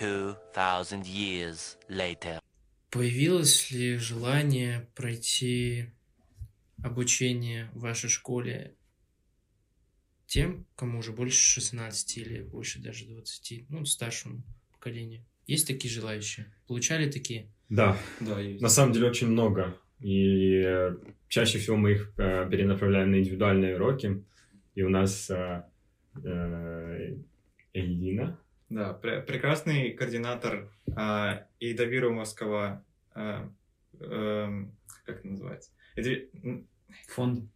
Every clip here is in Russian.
2,000 years later. Появилось ли желание пройти обучение в вашей школе тем, кому уже больше 16 или больше даже 20, ну, старшему поколению? Есть такие желающие? Получали такие? Да, Да, есть. на самом деле очень много. И э, чаще всего мы их э, перенаправляем на индивидуальные уроки. И у нас э, э, Эльвина, Да, пре- прекрасный координатор а, и Давировского, а, эм, как это называется? М, Фонд.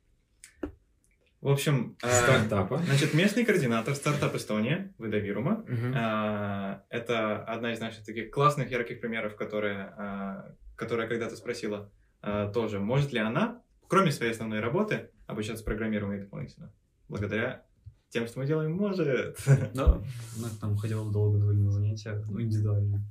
В общем, а, стартапа. значит, местный координатор стартап Эстония, Выдавирума. Мгм. А, Это одна из наших таких классных, ярких примеров, которая, а, которая когда-то спросила а, тоже, может ли она, кроме своей основной работы, обучаться программированию дополнительно. Благодаря тем, что мы делаем, может. Да, она к нам ходила долго довольно на занятия, ну, индивидуально.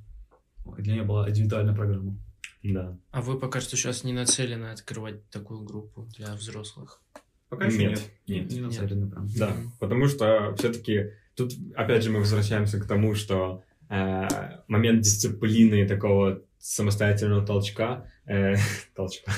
Для нее была индивидуальная программа. Да. А вы пока что сейчас не нацелены открывать такую группу для взрослых? Пока еще нет. нет. Не нацелены прям. Да, Мгм. потому что все-таки тут, опять же, мы возвращаемся к тому, что э, момент дисциплины и такого самостоятельного толчка, э, толчка,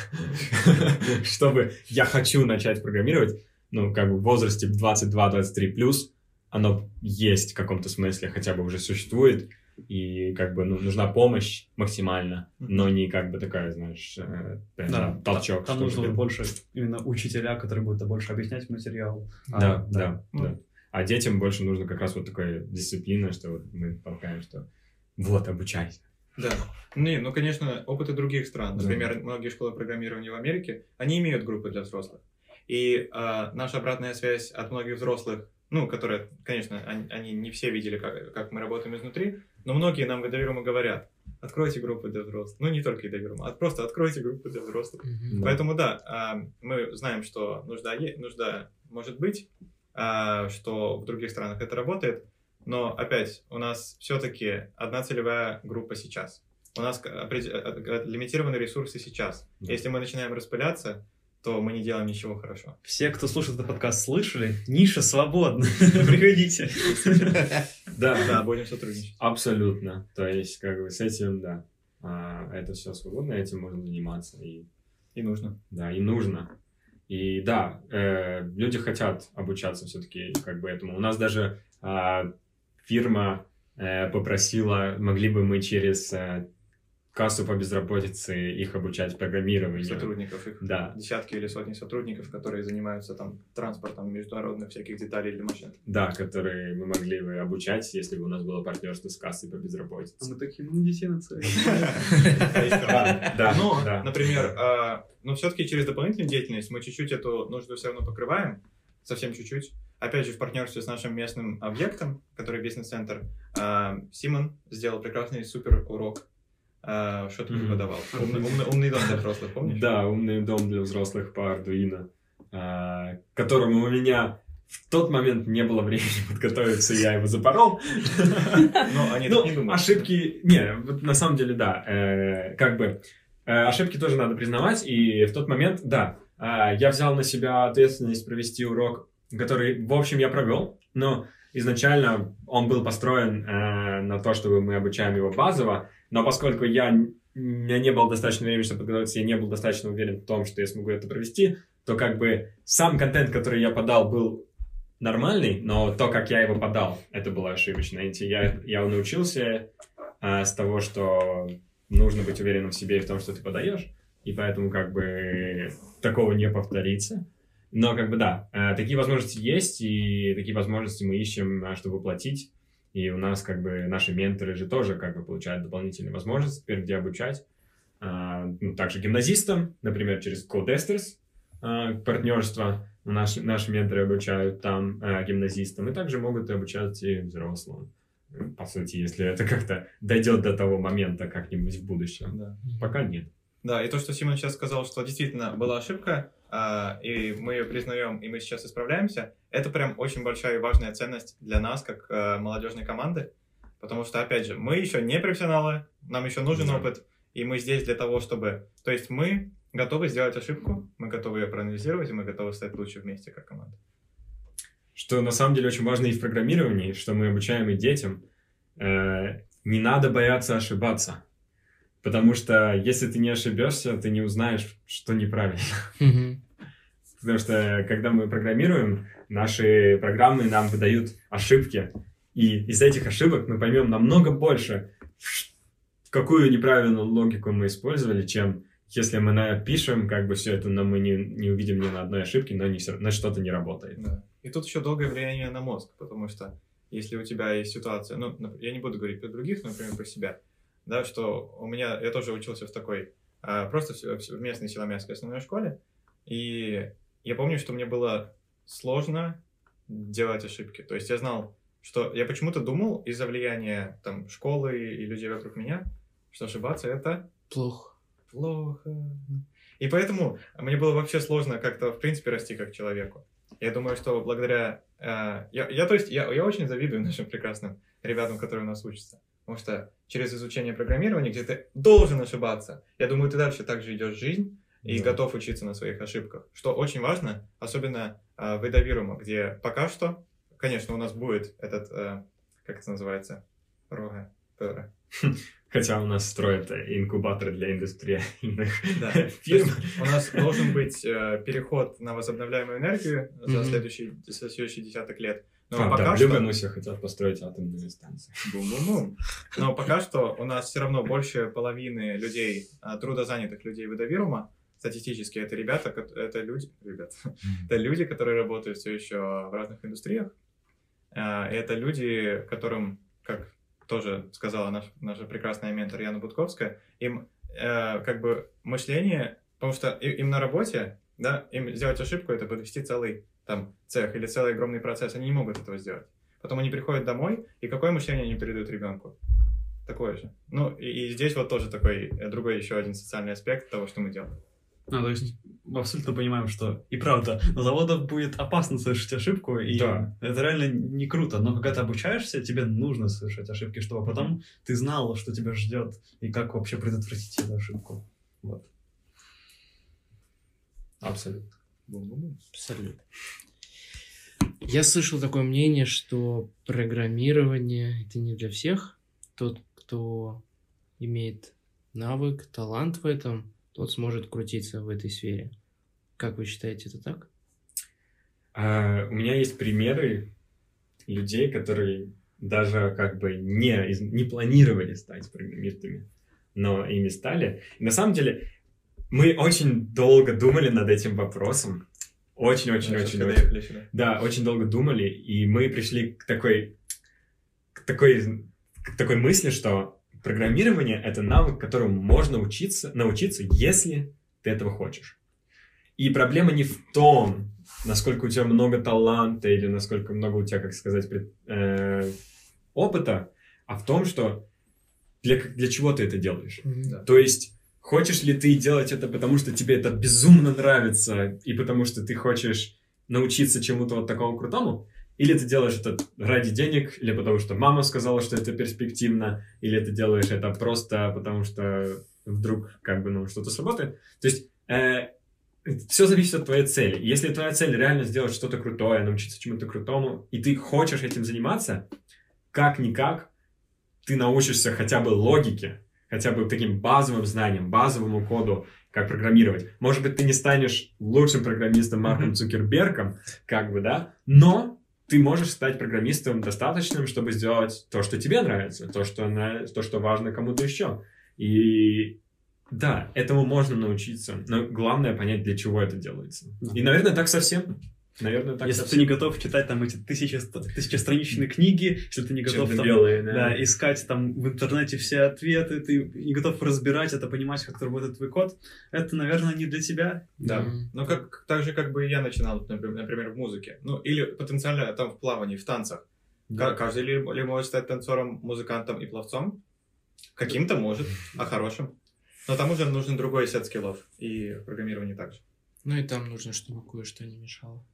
чтобы я хочу начать программировать, ну, как бы в возрасте 22-23 плюс, оно есть в каком-то смысле, хотя бы уже существует, и как бы ну, нужна помощь максимально, но не как бы такая, знаешь, э, прям Да, толчок. Там нужно больше именно учителя, которые будут больше объяснять материал. А, Да, да, Ну. да. А детям больше нужно как раз вот такая дисциплина, что вот мы толкаем, что вот, обучайся. Да. Не, ну, конечно, опыты других стран. Да. Например, многие школы программирования в Америке, они имеют группы для взрослых. И а, наша обратная связь от многих взрослых, ну, которые, конечно, они, они не все видели, как, как мы работаем изнутри, но многие нам доверуемо говорят, откройте группы для взрослых. Ну, не только доверуемо, а просто откройте группы для взрослых. Да. Поэтому да, а, мы знаем, что нужда, е- нужда может быть, а, что в других странах это работает, но опять у нас все-таки одна целевая группа сейчас. У нас э, э, лимитированы ресурсы сейчас. Да. Если мы начинаем распыляться, то мы не делаем ничего хорошо. Все, кто слушает этот подкаст, слышали? Ниша свободна. Приходите. Да, Да, будем сотрудничать. абсолютно. То есть, как бы с этим, да, а, это все свободно, этим можно заниматься. И, И нужно. да, и нужно. И да, э, люди хотят обучаться все-таки как бы этому. У нас даже а, фирма э, попросила, могли бы мы через э, кассу по безработице их обучать программированию. Сотрудников их. Да, Десятки или сотни сотрудников, которые занимаются там транспортом международных всяких деталей для машин. да, которые мы могли бы обучать, если бы у нас было партнерство с кассой по безработице. А мы такие, ну, детей нацелим. Да, да, Но, да. например, а, но все-таки через дополнительную деятельность мы чуть-чуть эту нужду все равно покрываем, совсем чуть-чуть. Опять же, в партнерстве с нашим местным объектом, который бизнес-центр, а, Симон сделал прекрасный супер урок. А, Что ты преподавал? Умный, умный- умный дом для взрослых, помнишь? Да, умный дом для взрослых по Arduino, а, которому у меня в тот момент не было времени подготовиться, я его запорол. Но они Ну, так не думают. ошибки... Не, на самом деле, да. э, Как бы э, ошибки тоже надо признавать. И в тот момент, да, а, я взял на себя ответственность провести урок, который, в общем, я провел. Но изначально он был построен э, на то, чтобы мы обучаем его базово. Но поскольку я у меня не было достаточно времени, чтобы подготовиться, я не был достаточно уверен в том, что я смогу это провести, то как бы сам контент, который я подал, был нормальный, но то, как я его подал, это было ошибочно. И Я, я научился а, с того, что нужно быть уверенным в себе и в том, что ты подаешь, и поэтому как бы такого не повторится. Но как бы да, э, такие возможности есть, и такие возможности мы ищем, а, чтобы платить. И у нас как бы наши менторы же тоже как бы получают дополнительные возможности теперь, где обучать. А, ну, также гимназистам, например, через Codesters а, партнерство. Наши, наши менторы обучают там а, гимназистам, и также могут обучать и взрослым. По сути, если это как-то дойдет до того момента как-нибудь в будущем. Да. Пока нет. Да, и то, что Симон сейчас сказал, что действительно была ошибка, и мы ее признаем, и мы сейчас исправляемся, это прям очень большая и важная ценность для нас, как а, молодежной команды, потому что, опять же, мы еще не профессионалы, нам еще нужен Да. опыт, и мы здесь для того, чтобы... То есть мы готовы сделать ошибку, мы готовы ее проанализировать, и мы готовы стать лучше вместе, как команда. Что на самом деле очень важно и в программировании, что мы обучаем и детям. Э, не надо бояться ошибаться. Потому что если ты не ошибешься, ты не узнаешь, что неправильно. Мгм. Потому что когда мы программируем, наши программы нам выдают ошибки. И из этих ошибок мы поймем намного больше, какую неправильную логику мы использовали, чем если мы напишем как бы все это, но мы не, не увидим ни на одной ошибке, но, не, но что-то не работает. Да. И тут еще долгое влияние на мозг, потому что если у тебя есть ситуация, ну, я не буду говорить про других, но, например, про себя, да, что у меня, я тоже учился в такой, а, просто в, в местной силомятской основной школе, и я помню, что мне было сложно делать ошибки. То есть я знал, что я почему-то думал из-за влияния там школы и людей вокруг меня, что ошибаться это Плохо. плохо. И поэтому мне было вообще сложно как-то, в принципе, расти как человеку. Я думаю, что благодаря... э, я, я, то есть, я, я очень завидую нашим прекрасным ребятам, которые у нас учатся. Потому что через изучение программирования, где ты должен ошибаться, я думаю, ты дальше также идешь жизнь и Да. готов учиться на своих ошибках. Что очень важно, особенно э, в Эдовирума, где пока что, конечно, у нас будет этот, э, как это называется, рога, Пера. Хотя у нас строят инкубаторы для индустриальных Да. Фирм. у нас должен быть э, переход на возобновляемую энергию за Мгм. следующий, за следующий десяток лет. Но А, пока да, в что... Любенусе хотят построить атомную станцию. Бум-бум-бум. Но пока что у нас все равно больше половины людей, а, трудозанятых людей выдавирума, статистически это ребята, это люди, ребята, это люди, которые работают все еще в разных индустриях. А, и Это люди, которым, как тоже сказала наш, наша прекрасная ментор Яна Будковская, им э, как бы мышление, потому что им на работе, да, им сделать ошибку это подвести целый там цех или целый огромный процесс, они не могут этого сделать. Потом они приходят домой, и какое мышление они передают ребенку? Такое же. Ну, и, и здесь вот тоже такой э, другой еще один социальный аспект того, что мы делаем. Ну, то есть мы абсолютно понимаем, что и правда, на заводах будет опасно совершить ошибку, и Да. это реально не круто. Но когда ты обучаешься, тебе нужно совершать ошибки, чтобы потом ты знал, что тебя ждет, и как вообще предотвратить эту ошибку. Вот. Абсолютно. Абсолютно. Я слышал такое мнение, что программирование это не для всех. Тот, кто имеет навык, талант в этом, тот сможет крутиться в этой сфере. Как вы считаете, это так? А, у меня есть примеры людей, которые даже как бы не, не планировали стать программистами, но ими стали. И на самом деле мы очень долго думали над этим вопросом. Очень-очень-очень. Когда очень. сюда. Да, очень долго думали, и мы пришли к такой, к такой, к такой мысли, что программирование — это навык, которому можно учиться, научиться, если ты этого хочешь. И проблема не в том, насколько у тебя много таланта или насколько много у тебя, как сказать, пред- э, опыта, а в том, что для, для чего ты это делаешь. Да. То есть, хочешь ли ты делать это, потому что тебе это безумно нравится, и потому что ты хочешь научиться чему-то вот такому крутому, или ты делаешь это ради денег, или потому что мама сказала, что это перспективно, или ты делаешь это просто потому что вдруг как бы ну что-то сработает. То есть все зависит от твоей цели. Если твоя цель реально сделать что-то крутое, научиться чему-то крутому, и ты хочешь этим заниматься, как-никак ты научишься хотя бы логике, хотя бы таким базовым знаниям, базовому коду, как программировать. Может быть, ты не станешь лучшим программистом Марком. Цукербергом, как бы, да, но ты можешь стать программистом достаточным, чтобы сделать то, что тебе нравится, то, что, на- то, что важно кому-то еще. И да, этому можно научиться, но главное понять, для чего это делается. И, наверное, так совсем. Наверное, так Если ты совсем. не готов читать там эти тысячи, тысячестраничные книги, если ты не готов там, Черно-белые, да, искать там в интернете все ответы, ты не готов разбирать это, понимать, как работает твой код, это, наверное, не для тебя. Да. Мгм. Ну, как, так же, как бы я начинал, например, в музыке. Ну, или потенциально там в плавании, в танцах. Ка- Каждый ли, ли может стать танцором, музыкантом и пловцом? Каким-то может, а хорошим. Но там уже нужен другой сет скиллов. И в программировании также. Ну и там нужно, чтобы кое-что не мешало.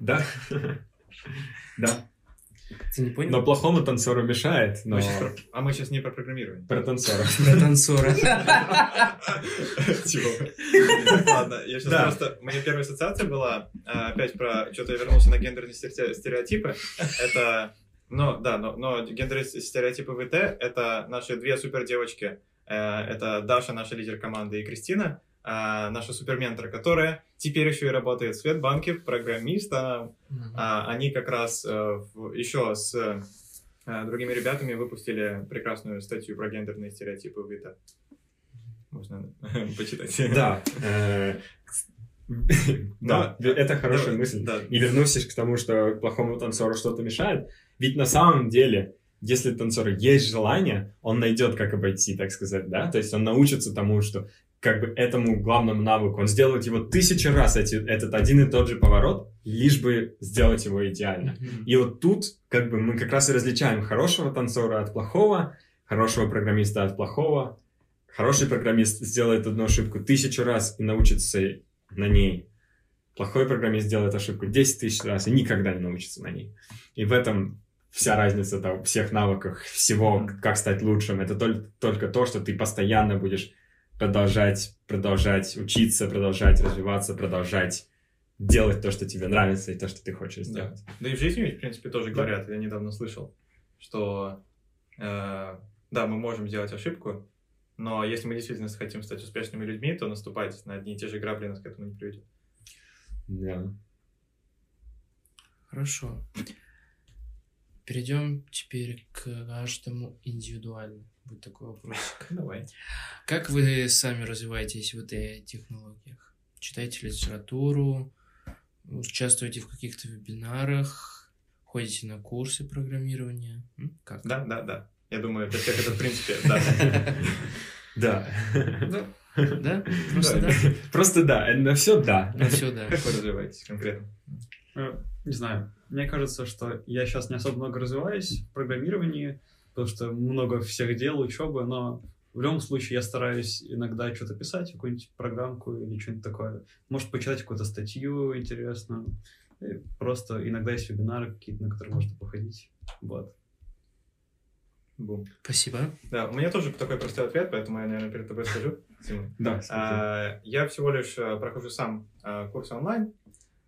Да. Да. Ты не понял? Но плохому танцору мешает, но А мы сейчас не про программирование. про танцора. Про танцора. Чего? Ладно, я сейчас просто... Моя первая ассоциация была, а, опять про... Что-то я вернулся на гендерные стере- стереотипы. Это Но, да, но, но гендерные стереотипы ВТ — это наши две супер девочки. Э, Это Даша, наша лидер команды, и Кристина, э, наша суперментор, которая теперь еще и работает в Светбанке программистом. Мгм. А, они как раз э, в- еще с э, другими ребятами выпустили прекрасную статью про гендерные стереотипы в ВИТа. Можно почитать. Да. э, Да, Да, это хорошая мысль. И вернувшись к тому, что плохому танцору что-то мешает, ведь на самом деле, если танцору есть желание, он найдет, как обойти, так сказать, да? То есть он научится тому, что как бы этому главному навыку, он сделает его тысячи раз, эти, этот один и тот же поворот, лишь бы сделать его идеально. Мгм. И вот тут как бы мы как раз и различаем хорошего танцора от плохого, хорошего программиста от плохого. Хороший программист сделает одну ошибку тысячу раз и научится на ней. Плохой программист сделает ошибку 10 тысяч раз и никогда не научится на ней. И в этом вся разница там, всех навыках, всего, как стать лучшим. Это только, только то, что ты постоянно будешь продолжать, продолжать учиться, продолжать развиваться, продолжать делать то, что тебе нравится и то, что ты хочешь Да. сделать. Да и в жизни, ведь, в принципе, тоже Да. говорят, я недавно слышал, что э, да, мы можем сделать ошибку, но если мы действительно хотим стать успешными людьми, то наступать на одни и те же грабли нас к этому не приведет. Да. Хорошо. Перейдем теперь к каждому индивидуально. Будет такой вопрос. Давай. Как вы сами развиваетесь в этой технологиях? Читаете литературу, участвуете в каких-то вебинарах, ходите на курсы программирования? Как? Да, да, да. Я думаю, для всех это, в принципе, да. Да. Да? Просто да? Просто да. На все да. На все да. Как вы развиваетесь конкретно? Э, Не знаю. Мне кажется, что я сейчас не особо много развиваюсь в программировании, потому что много всех дел, учебы, но в любом случае я стараюсь иногда что-то писать, какую-нибудь программку или что-нибудь такое. Может, почитать какую-то статью интересную. И просто иногда есть вебинары какие-то, на которые можно походить. Вот. Бум. Спасибо. Да, у меня тоже такой простой ответ, поэтому я, наверное, перед тобой скажу. Да. А, Я всего лишь а, прохожу сам а, курсы онлайн.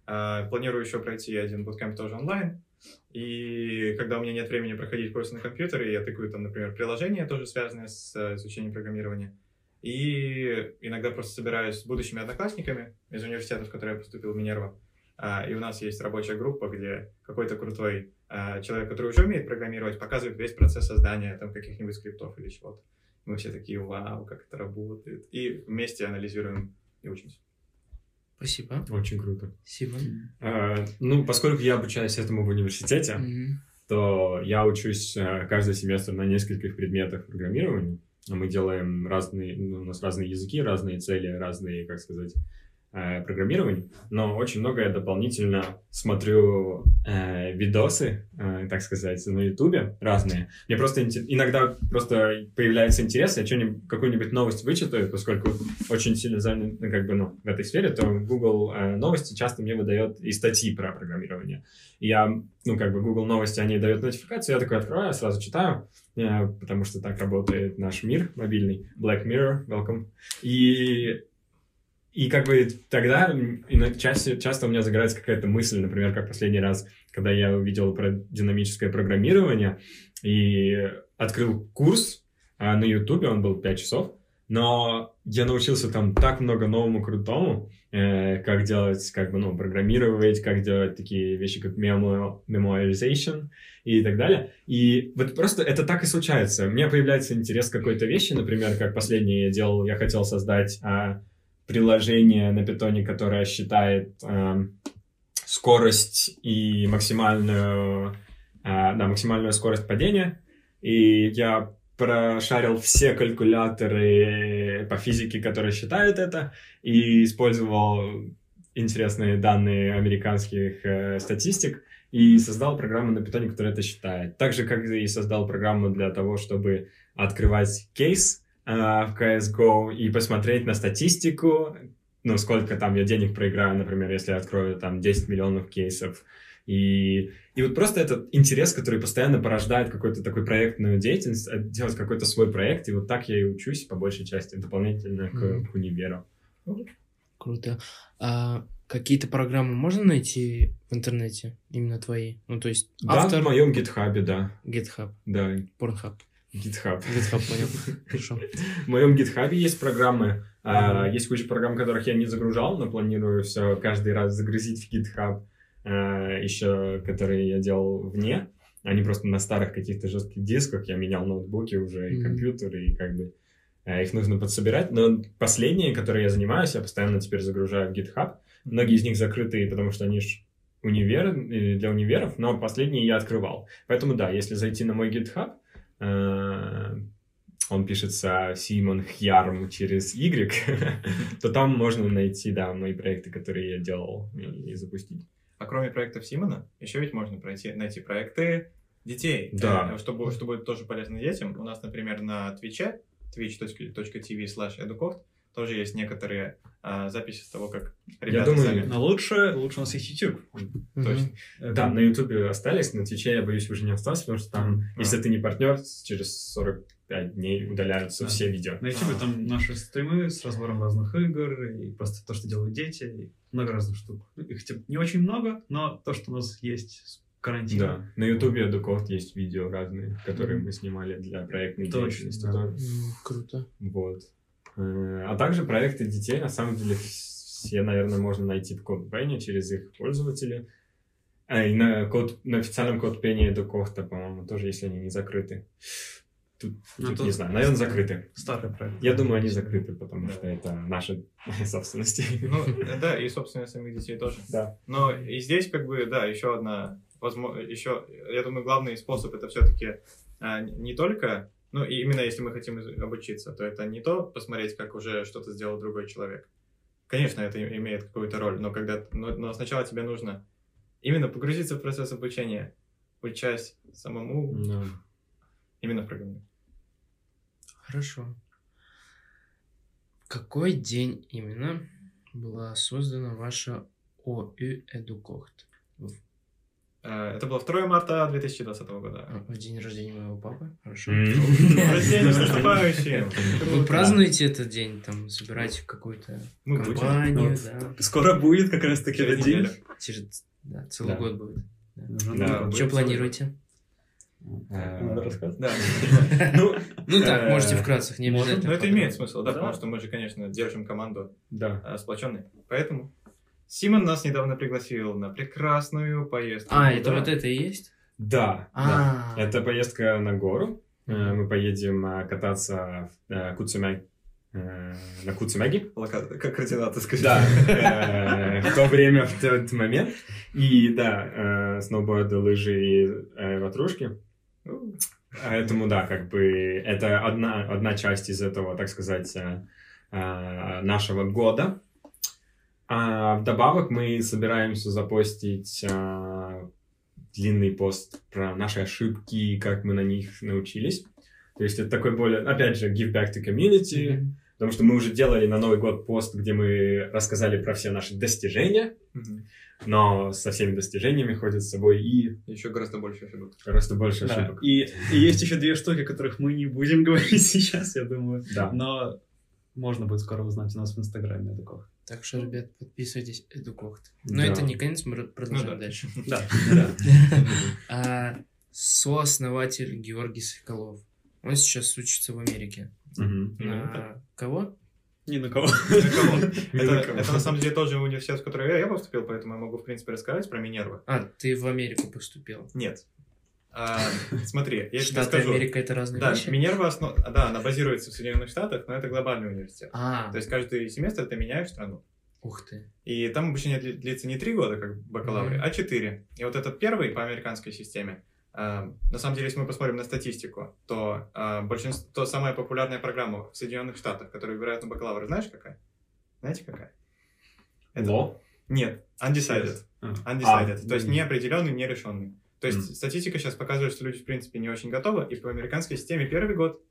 А, Планирую еще пройти один буткемп тоже онлайн. И когда у меня нет времени проходить курсы на компьютере, я тыкаю там, например, приложения, тоже связанные с э, изучением программирования. И иногда просто собираюсь с будущими одноклассниками из университета, в который я поступил, Минерва. А, И у нас есть рабочая группа, где какой-то крутой а, человек, который уже умеет программировать, показывает весь процесс создания там каких-нибудь скриптов или чего-то. Мы все такие, вау, как это работает. И вместе анализируем и учимся. Спасибо. Очень круто. Симон. А, Ну, поскольку я обучаюсь этому в университете, Мгм. то я учусь э, каждый семестр на нескольких предметах программирования. Мы делаем разные, ну, у нас разные языки, разные цели, разные, как сказать, э, программирования. Но очень много я дополнительно смотрю э, видосы, э, так сказать, на Ютубе разные. Мне просто иногда просто появляется интерес, я что-нибудь, какую-нибудь новость вычитаю, поскольку очень сильно занят, ну, как бы, ну, в этой сфере, то Google э, новости часто мне выдает и статьи про программирование. Я, ну, как бы Google новости, они дают нотификацию, я такой открываю, сразу читаю, э, потому что так работает наш мир мобильный. Black Mirror, welcome. И, и как бы тогда часто, часто у меня загорается какая-то мысль, например, как последний раз, когда я увидел про динамическое программирование и открыл курс а, на Ютубе, он был 5 часов, но я научился там так много новому крутому, э, как делать, как бы, ну, программировать, как делать такие вещи, как memo- memoization и так далее. И вот просто это так и случается. У меня появляется интерес к какой-то вещи, например, как последнее я делал, я хотел создать а, приложение на питоне, которое считает ам, скорость и максимальную, а, да, максимальную скорость падения. И я прошарил все калькуляторы по физике, которые считают это, и использовал интересные данные американских э, статистик и создал программу на питоне, которая это считает. Так же, как и создал программу для того, чтобы открывать кейс э, в CSGO и посмотреть на статистику, ну, сколько там я денег проиграю, например, если я открою там 10 миллионов кейсов. И, и вот просто этот интерес, который постоянно порождает какую-то такую проектную деятельность, э, делать какой-то свой проект, и вот так я и учусь по большей части, дополнительно к, Мгм. к универу. Круто. А какие-то программы можно найти в интернете, именно твои? Ну, то есть Да, автор в моем гитхабе, да. GitHub, Да, Pornhub. Гитхаб. GitHub, понял. Хорошо. В моем гитхабе есть программы. а, есть куча программ, которых я не загружал, но планирую все каждый раз загрузить в GitHub. еще которые я делал вне. Они просто на старых каких-то жестких дисках. Я менял ноутбуки уже и компьютеры, и как бы э, их нужно подсобирать. Но последние, которые я занимаюсь, я постоянно теперь загружаю в GitHub. Многие из них закрытые, потому что они универ, э, для универов, но последние я открывал. Поэтому да, если зайти на мой GitHub, он пишется Симон Хьярм через Y, то там можно найти, да, мои проекты, которые я делал, и, и запустить. А кроме проектов Симона, еще ведь можно пройти, найти проекты детей. Да. Э, Что, бу- что будет тоже полезно детям. У нас, например, на Твиче, twitch.tv slash educoft, тоже есть некоторые а, записи с того, как ребята думаю, сами... Но лучше, лучше у нас есть YouTube. Точно. Это- Да, на Ютубе остались, на Твиче, я боюсь, уже не остался, потому что там, А. если ты не партнер, через 45 дней удаляются Да. все видео. На YouTube там наши стримы с разбором разных игр, и просто то, что делают дети, и много разных штук. Ну, Их типа, не очень много, но то, что у нас есть с карантина. Да, на Ютубе Дукофт есть видео разные, которые мы снимали для проектной Точно, деятельности. да. Круто. Вот. Э, А также проекты детей, на самом деле, все, наверное, можно найти в CodePenny через их пользователей. А, и на, код, на официальном CodePenny до Кофта, по-моему, тоже, если они не закрыты. Тут, Ну, тут не знаю, наверное, закрыты. Старый проект. Я думаю, они закрыты, потому что это наша собственность. Ну, да, и, собственно, самих детей тоже. Да. Но и здесь, как бы, да, еще одна, возможно, еще, я думаю, главный способ это все-таки не только, ну, и именно если мы хотим обучиться, то это не то посмотреть, как уже что-то сделал другой человек. Конечно, это имеет какую-то роль, но когда, но, но сначала тебе нужно именно погрузиться в процесс обучения, учась самому Ну, именно в программировании. Хорошо. В какой день именно была создана ваша ОУ Эдукохт? Это было 2 марта 2020 года. А, В день рождения моего папы? Хорошо. Рождение наступающим! Вы празднуете этот день, там, собираете какую-то Мы будем. компанию, да? Скоро будет как раз таки Через этот день. Через, да, целый Да. год будет. Что планируете? Э, Надо рассказывать. Да. Ну, Ну так, э, можете вкратце, не обязательно. Но это подробно. имеет смысл, да, потому что мы же, конечно, держим команду э, сплоченной. Поэтому Симон нас недавно пригласил на прекрасную поездку. А, это вот это и есть? Да, да. А, Это поездка на гору. Э. Мы поедем э, кататься в э, Куцумяй, э, на Куцумяги. Как координаты, скажи. Да, в то время, в тот момент. И да, сноуборды, лыжи и ватрушки. Поэтому, да, как бы это одна, одна часть из этого, так сказать, нашего года. А вдобавок мы собираемся запостить э, длинный пост про наши ошибки, как мы на них научились. То есть это такой более, опять же, give back to community, Мгм. потому что мы уже делали на Новый год пост, где мы рассказали про все наши достижения, Мгм. но со всеми достижениями ходят с собой и Еще гораздо больше ошибок. гораздо больше Да. ошибок. И, и есть еще две штуки, о которых мы не будем говорить сейчас, я думаю. Да. Но можно будет скоро узнать у нас в Инстаграме такого. Так что, ребят, подписывайтесь Эдукохт. Но Да. это не конец, мы продолжаем Ну да. дальше. Да. Да. А, сооснователь Георгий Соколов. Он сейчас учится в Америке. Мгм. На кого? Ни на кого. Это на самом деле тоже университет, в который я- поступил, поэтому я могу, в принципе, рассказать про Минерву. А, ты в Америку поступил. Нет. А, Смотри, я тебе Штаты скажу. Америка это разные Да, вещи? Минерва, основ- да, она базируется в Соединенных Штатах, но это глобальный университет. А, То есть каждый семестр ты меняешь страну. ух ты. И там обучение дли- длится не три года, как в бакалавре, Мгм. а четыре. И вот этот первый по американской системе, а, на самом деле, если мы посмотрим на статистику, то а, большинство, то самая популярная программа в Соединенных Штатах, которую выбирают на бакалавр, знаешь какая? Знаете какая? Это- Ло? Нет, undecided. А. Undecided. А, то есть неопределенный, нерешенный. То есть Мгм. статистика сейчас показывает, что люди, в принципе, не очень готовы, и по американской системе первый год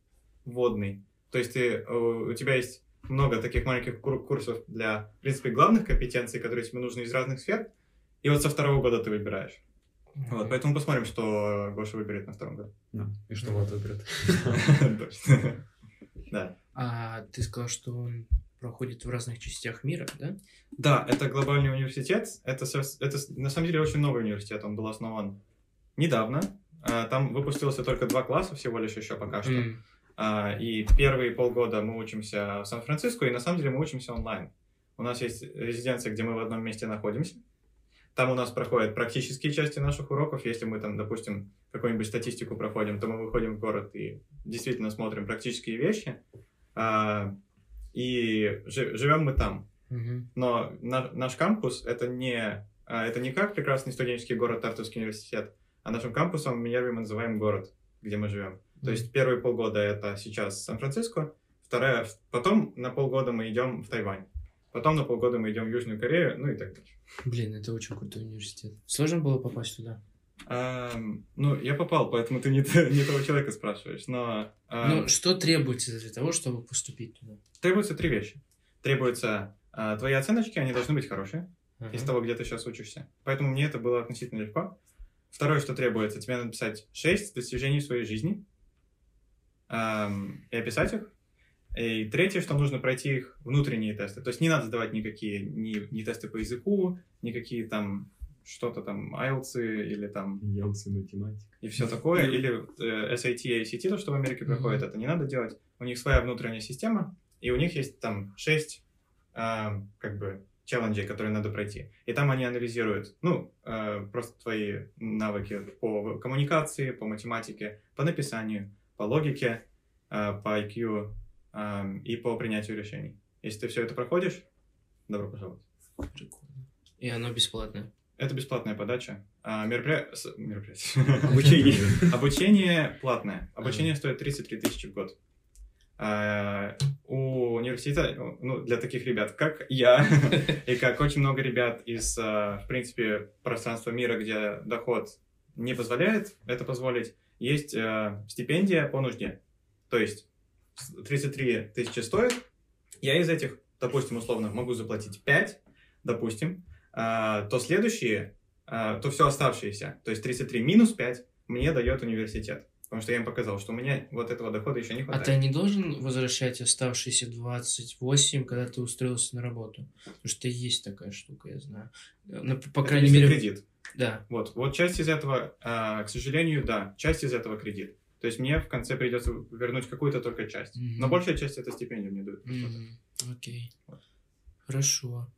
вводный. То есть ты, э, у тебя есть много таких маленьких кур- курсов для, в принципе, главных компетенций, которые тебе нужны из разных сфер, и вот со второго года ты выбираешь. Вот, поэтому посмотрим, что Гоша выберет на втором году. Да. И что вот выберет. Да. А ты сказал, что он проходит в разных частях мира, да? Да, это глобальный университет. Это, это на самом деле очень новый университет. Он был основан недавно. А, Там выпустился только два класса всего лишь еще пока что. А, И первые полгода мы учимся в Сан-Франциско, и на самом деле мы учимся онлайн. У нас есть резиденция, где мы в одном месте находимся. Там у нас проходят практические части наших уроков. Если мы там, допустим, какую-нибудь статистику проходим, то мы выходим в город и действительно смотрим практические вещи. А, И жи- живем мы там. Но на- наш кампус это не, это не как прекрасный студенческий город Тартовский университет, а нашим кампусом в Минерве мы называем город, где мы живем. То есть первые полгода это сейчас Сан-Франциско, вторая, потом на полгода мы идем в Тайвань, потом на полгода мы идем в Южную Корею, ну и так далее. Блин, это очень крутой университет. Сложно было попасть туда? Ам, ну, я попал, поэтому ты не, не того человека спрашиваешь, но ам, Ну, что требуется для того, чтобы поступить туда? требуются три вещи. Требуются а, твои оценочки, они должны быть хорошие. Ага. из того, где ты сейчас учишься. Поэтому мне это было относительно легко. Второе, что требуется, тебе надо написать 6 достижений в своей жизни ам, и описать их. И третье, что нужно пройти их внутренние тесты. То есть не надо сдавать никакие ни, ни тесты по языку, никакие там что-то там IELTS или там Елцы математик. и все такое, или э, SAT и ACT, то, что в Америке проходит, это не надо делать. У них своя внутренняя система, и у них есть там шесть а, как бы челленджей, которые надо пройти. И там они анализируют, ну, э, просто твои навыки по коммуникации, по математике, по написанию, по логике, э, по IQ э, и по принятию решений. Если ты все это проходишь, добро пожаловать. Прикольно. И оно бесплатное. Это бесплатная подача. А, меропри- с- мероприятие. Обучение. Обучение платное. Обучение стоит 33 тысячи в год. А, У университета, ну, для таких ребят, как я, и как очень много ребят из, а, в принципе, пространства мира, где доход не позволяет это позволить, есть а, стипендия по нужде. То есть с- 33 тысячи стоит, я из этих, допустим, условно, могу заплатить 5, допустим, то следующие, то все оставшееся, то есть 33 минус 5 мне дает университет. Потому что я им показал, что у меня вот этого дохода еще не А хватает. ты не должен возвращать оставшиеся 28, когда ты устроился на работу? Потому что есть такая штука, я знаю. Ну, по Это крайней мере... кредит. Да. Вот, вот часть из этого, а, к сожалению, да, часть из этого кредит. То есть мне в конце придется вернуть какую-то только часть. Мгм. Но большая часть это стипендию мне дают. Мгм. Окей. Хорошо.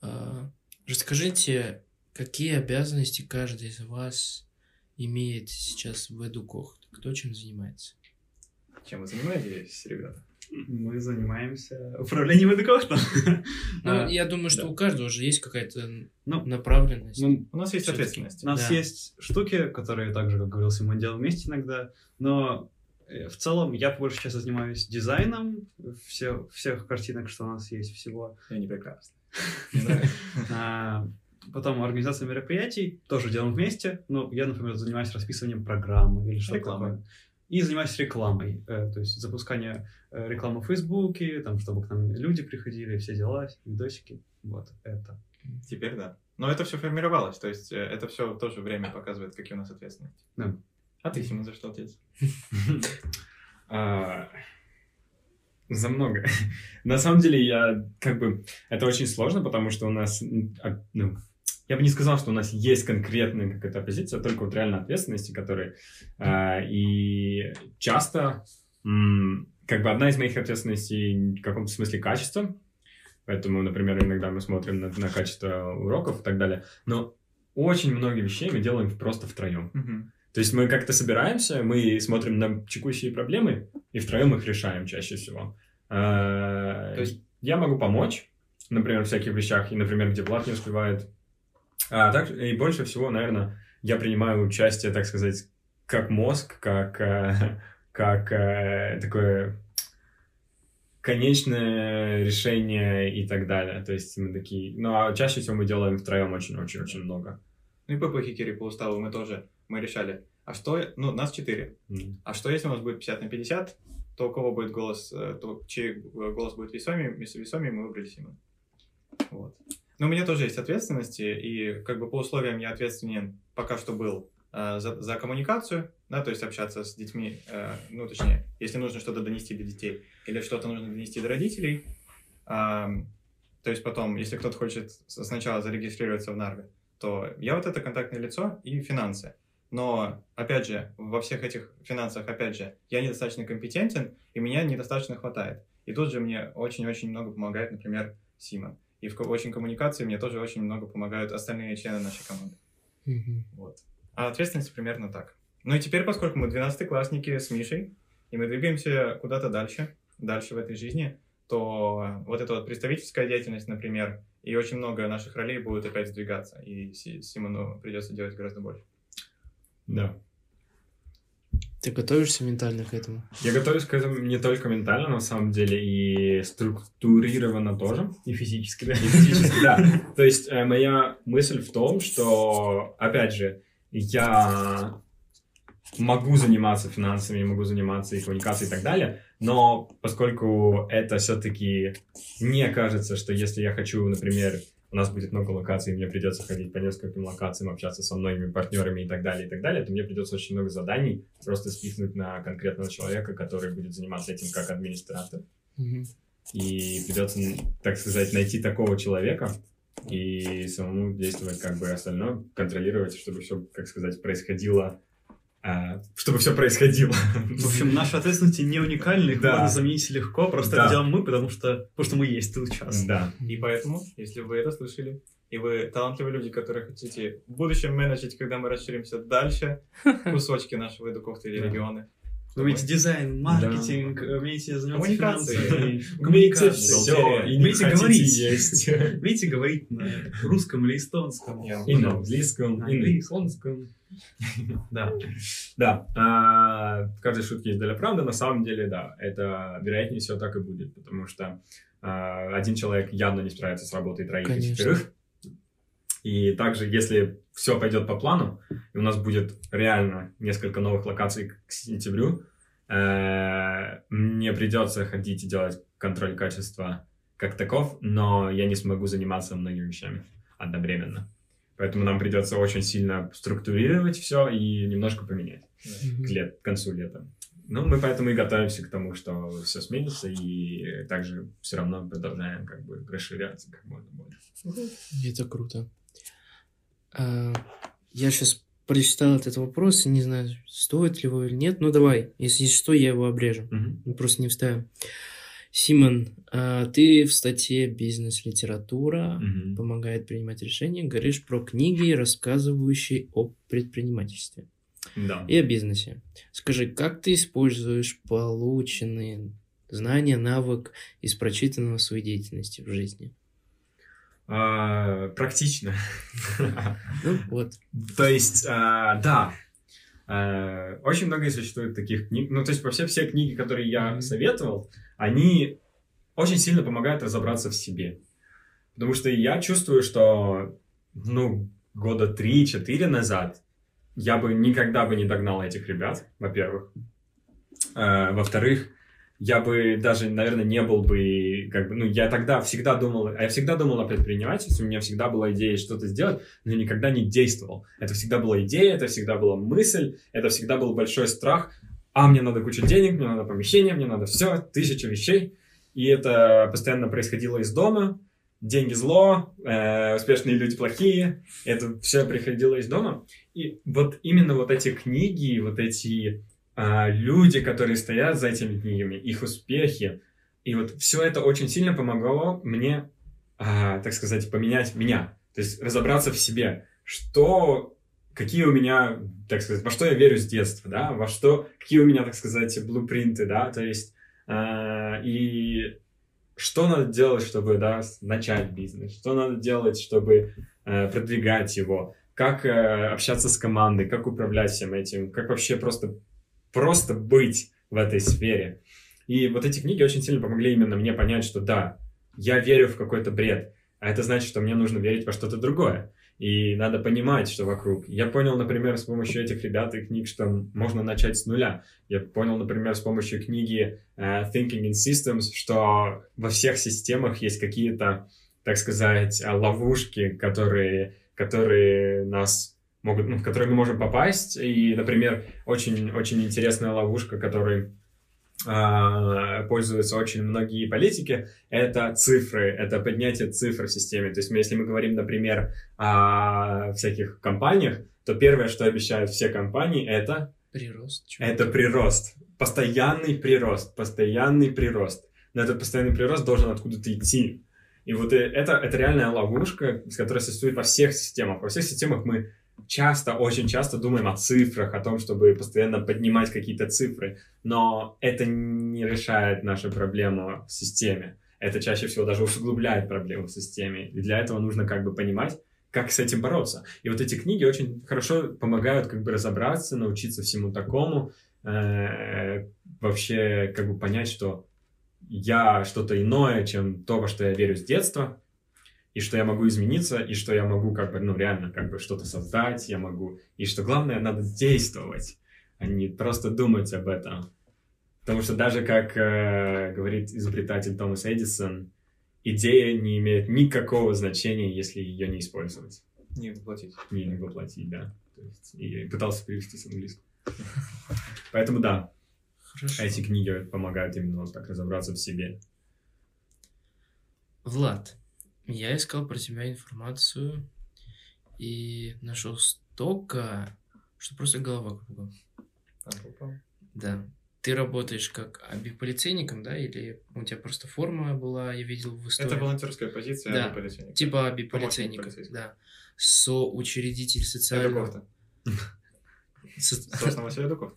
А, Расскажите, какие обязанности каждый из вас имеет сейчас в Эдукох? Кто чем занимается? Чем вы занимаетесь, ребята? Мы занимаемся управлением эдукохтом. Ну, А, я думаю, что да. у каждого же есть какая-то Ну, направленность. ну, У нас есть ответственность. У нас Да. есть штуки, которые также, как говорил мы делаем вместе иногда, но э, в целом я больше сейчас занимаюсь дизайном все, всех картинок, что у нас есть всего. Я не прекрасно. Потом организация мероприятий тоже делаем вместе. Ну, я, например, занимаюсь расписыванием программы или что-то такое. И занимаюсь рекламой, э, то есть запускание э, рекламы в Фейсбуке, там, чтобы к нам люди приходили, все дела, видосики. Вот это. Теперь да. Но это все формировалось, то есть э, это все тоже время показывает, какие у нас ответственности. Да. А ты, Симон, за что отец? А, За много. На самом деле, я как бы... Это очень сложно, потому что у нас... а, Ну, я бы не сказал, что у нас есть конкретная какая-то позиция, только вот реально ответственности, которые... а, И часто м, как бы одна из моих ответственностей в каком-то смысле качество. Поэтому, например, иногда мы смотрим на, на качество уроков и так далее. Но очень много вещей мы делаем просто втроем. То есть мы как-то собираемся, мы смотрим на текущие проблемы и втроем их решаем чаще всего. А, То есть- Я могу помочь, например, в всяких вещах, и, например, где Влад не успевает. А так, и больше всего, наверное, я принимаю участие, так сказать, как мозг, как, э, как э, такое конечное решение и так далее. То есть мы такие... Ну, а чаще всего мы делаем втроем очень-очень-очень много. Ну и по Хикери по уставу мы тоже, мы решали, а что, ну, нас четыре, М. а что если у нас будет 50 на 50, то у кого будет голос, э, то чей голос будет весомее, вес- весомее мы выбрали Симон. Вот. Но у меня тоже есть ответственности, и как бы по условиям я ответственен пока что был э, за, за коммуникацию, да, то есть общаться с детьми, э, ну, точнее, если нужно что-то донести до детей, или что-то нужно донести до родителей, ам, то есть потом, если кто-то хочет сначала зарегистрироваться в Нарве, то я вот это контактное лицо и финансы. Но, опять же, во всех этих финансах, опять же, я недостаточно компетентен, и меня недостаточно хватает. И тут же мне очень-очень много помогает, например, Сима. И в очень коммуникации мне тоже очень много помогают остальные члены нашей команды. Мгм. Вот. А ответственность примерно так. Ну и теперь, поскольку мы 12-классники с Мишей, и мы двигаемся куда-то дальше, дальше в этой жизни, то вот эта вот представительская деятельность, например, и очень много наших ролей будет опять сдвигаться, и Си- Симону придется делать гораздо больше. Да. Ты готовишься ментально к этому? Я готовлюсь к этому не только ментально, на самом деле, и структурированно тоже. И физически, да. И физически, да. То есть э, моя мысль в том, что, опять же, я могу заниматься финансами, могу заниматься и коммуникацией и так далее, но поскольку это все-таки мне кажется, что если я хочу, например, у нас будет много локаций, мне придется ходить по нескольким локациям, общаться со многими партнерами и так далее, и так далее, то мне придется очень много заданий просто спихнуть на конкретного человека, который будет заниматься этим как администратор. Мгм. И придется, так сказать, найти такого человека и самому действовать как бы остальное, контролировать, чтобы все, как сказать, происходило, чтобы все происходило. В общем, наши ответственности не уникальны, их Да. можно заменить легко, просто Да. это делаем мы, потому что, потому что мы есть тут сейчас. Да. И поэтому, если вы это слышали, и вы талантливые люди, которые хотите в будущем менеджить, когда мы расширимся дальше, кусочки нашего Эдукофта или Да. региона, Вы умеете дизайн, маркетинг, умеете заниматься финансами, Умеете все, и умеете говорить. есть. Умеете говорить на русском или эстонском. И на английском, и на Английском. японском. Да. Да, а, в каждой шутке есть доля правды. На самом деле, да, это вероятнее всего так и будет, потому что а, один человек явно не справится с работой троих и четверых. И также, если все пойдет по плану, и у нас будет реально несколько новых локаций к сентябрю, э, мне придется ходить и делать контроль качества как таков, но я не смогу заниматься многими вещами одновременно. Поэтому нам придется очень сильно структурировать все и немножко поменять к, лет, к концу лета. Ну, мы поэтому и готовимся к тому, что все сменится, и также все равно продолжаем как бы расширяться как можно больше. Это круто. А, я сейчас прочитал этот вопрос, и не знаю, стоит ли его или нет. Ну, давай, если что, я его обрежу. Мы просто не вставим. Симон, а, ты в статье «Бизнес-литература» Мгм. помогает принимать решения, говоришь про книги, рассказывающие о предпринимательстве Да. и о бизнесе. Скажи, как ты используешь полученные знания, навык из прочитанного в своей деятельности в жизни? А, практично. Ну, вот. То есть, а, да, очень много существует таких книг. Ну, то есть, вообще все книги, которые я советовал, они очень сильно помогают разобраться в себе. Потому что я чувствую, что, ну, года 3-4 назад я бы никогда бы не догнал этих ребят, во-первых. А, во-вторых, я бы даже, наверное, не был бы, как бы, ну, я тогда всегда думал, а я всегда думал о предпринимательстве, у меня всегда была идея что-то сделать, но никогда не действовал. Это всегда была идея, это всегда была мысль, это всегда был большой страх. А, мне надо куча денег, мне надо помещение, мне надо все, тысяча вещей. И это постоянно происходило из дома. Деньги зло, э, успешные люди плохие. Это все приходило из дома. И вот именно вот эти книги, вот эти а, люди, которые стоят за этими книгами, их успехи, и вот все это очень сильно помогло мне, а, так сказать, поменять меня. То есть разобраться в себе, что, какие у меня, так сказать, во что я верю с детства, да, во что, какие у меня, так сказать, блупринты, да, то есть, а, и что надо делать, чтобы, да, начать бизнес, что надо делать, чтобы э, продвигать его, как э, общаться с командой, как управлять всем этим, как вообще просто, просто быть в этой сфере. И вот эти книги очень сильно помогли именно мне понять, что да, я верю в какой-то бред, а это значит, что мне нужно верить во что-то другое. И надо понимать, что вокруг. Я понял, например, с помощью этих ребят и книг, что можно начать с нуля. Я понял, например, с помощью книги э, Thinking in Systems, что во всех системах есть какие-то, так сказать, э, ловушки, которые, которые нас могут, ну, в которые мы можем попасть. И, например, очень, очень интересная ловушка, которой а, пользуются очень многие политики, это цифры, это поднятие цифр в системе. То есть, мы, если мы говорим, например, о всяких компаниях, то первое, что обещают все компании, это, Прирост. это прирост. Постоянный прирост, постоянный прирост. Но этот постоянный прирост должен откуда-то идти. И вот э- это, это реальная ловушка, с которой существует во всех системах. Во всех системах мы часто, очень часто думаем о цифрах, о том, чтобы постоянно поднимать какие-то цифры, но это не решает нашу проблему в системе. Это чаще всего даже усугубляет проблему в системе. И для этого нужно как бы понимать, как с этим бороться. И вот эти книги очень хорошо помогают как бы разобраться, научиться всему такому, э, вообще как бы понять, что я что-то иное, чем то, во что я верю с детства, и что я могу измениться, и что я могу как бы, ну, реально как бы что-то создать, я могу, и что главное, надо действовать, а не просто думать об этом. Потому что даже, как э, говорит изобретатель Томас Эдисон, идея не имеет никакого значения, если ее не использовать, Не воплотить. не, не воплотить, да. То есть, и пытался перевести с английского. Поэтому да, Хорошо. эти книги помогают именно вот так разобраться в себе. Влад, я искал про тебя информацию и нашел столько, что просто голова кругом. А, попал. Да. Ты работаешь как абиполицейником, да? Или у тебя просто форма была, я видел в истории? Это волонтерская позиция, Да. а не полицейник. Типа абиполицейника, да. Соучредитель социального... Сооснователь кофта.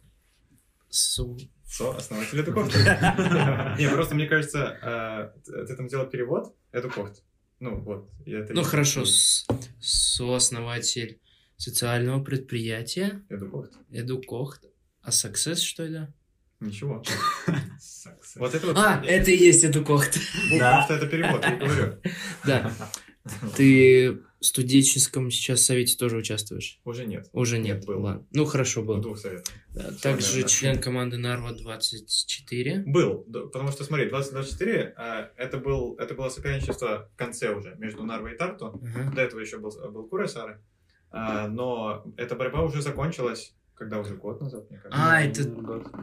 со- Сооснователь кофта. Не, просто мне кажется, а, ты там делал перевод, это кофт. Ну, вот. я это Ну хорошо, с- сооснователь социального предприятия Это кофт. Эдукохт. А Success что это? Ничего. Вот это вот... А, это и есть Эдукохт. Ну, Да. Кофта это перевод, я говорю. Да. Ты студенческом сейчас совете тоже участвуешь? Уже нет. Уже нет. Был. Ладно. Ну хорошо, В был. двух советах. Да, Также да, да. член команды Нарва 24. Был, да, потому что, смотри, 2024, а, это, был, это было соперничество в конце уже между Нарвой и Тарту. Ага. До этого еще был, был Курасары. А, но эта борьба уже закончилась, когда уже год назад, мне кажется. А, это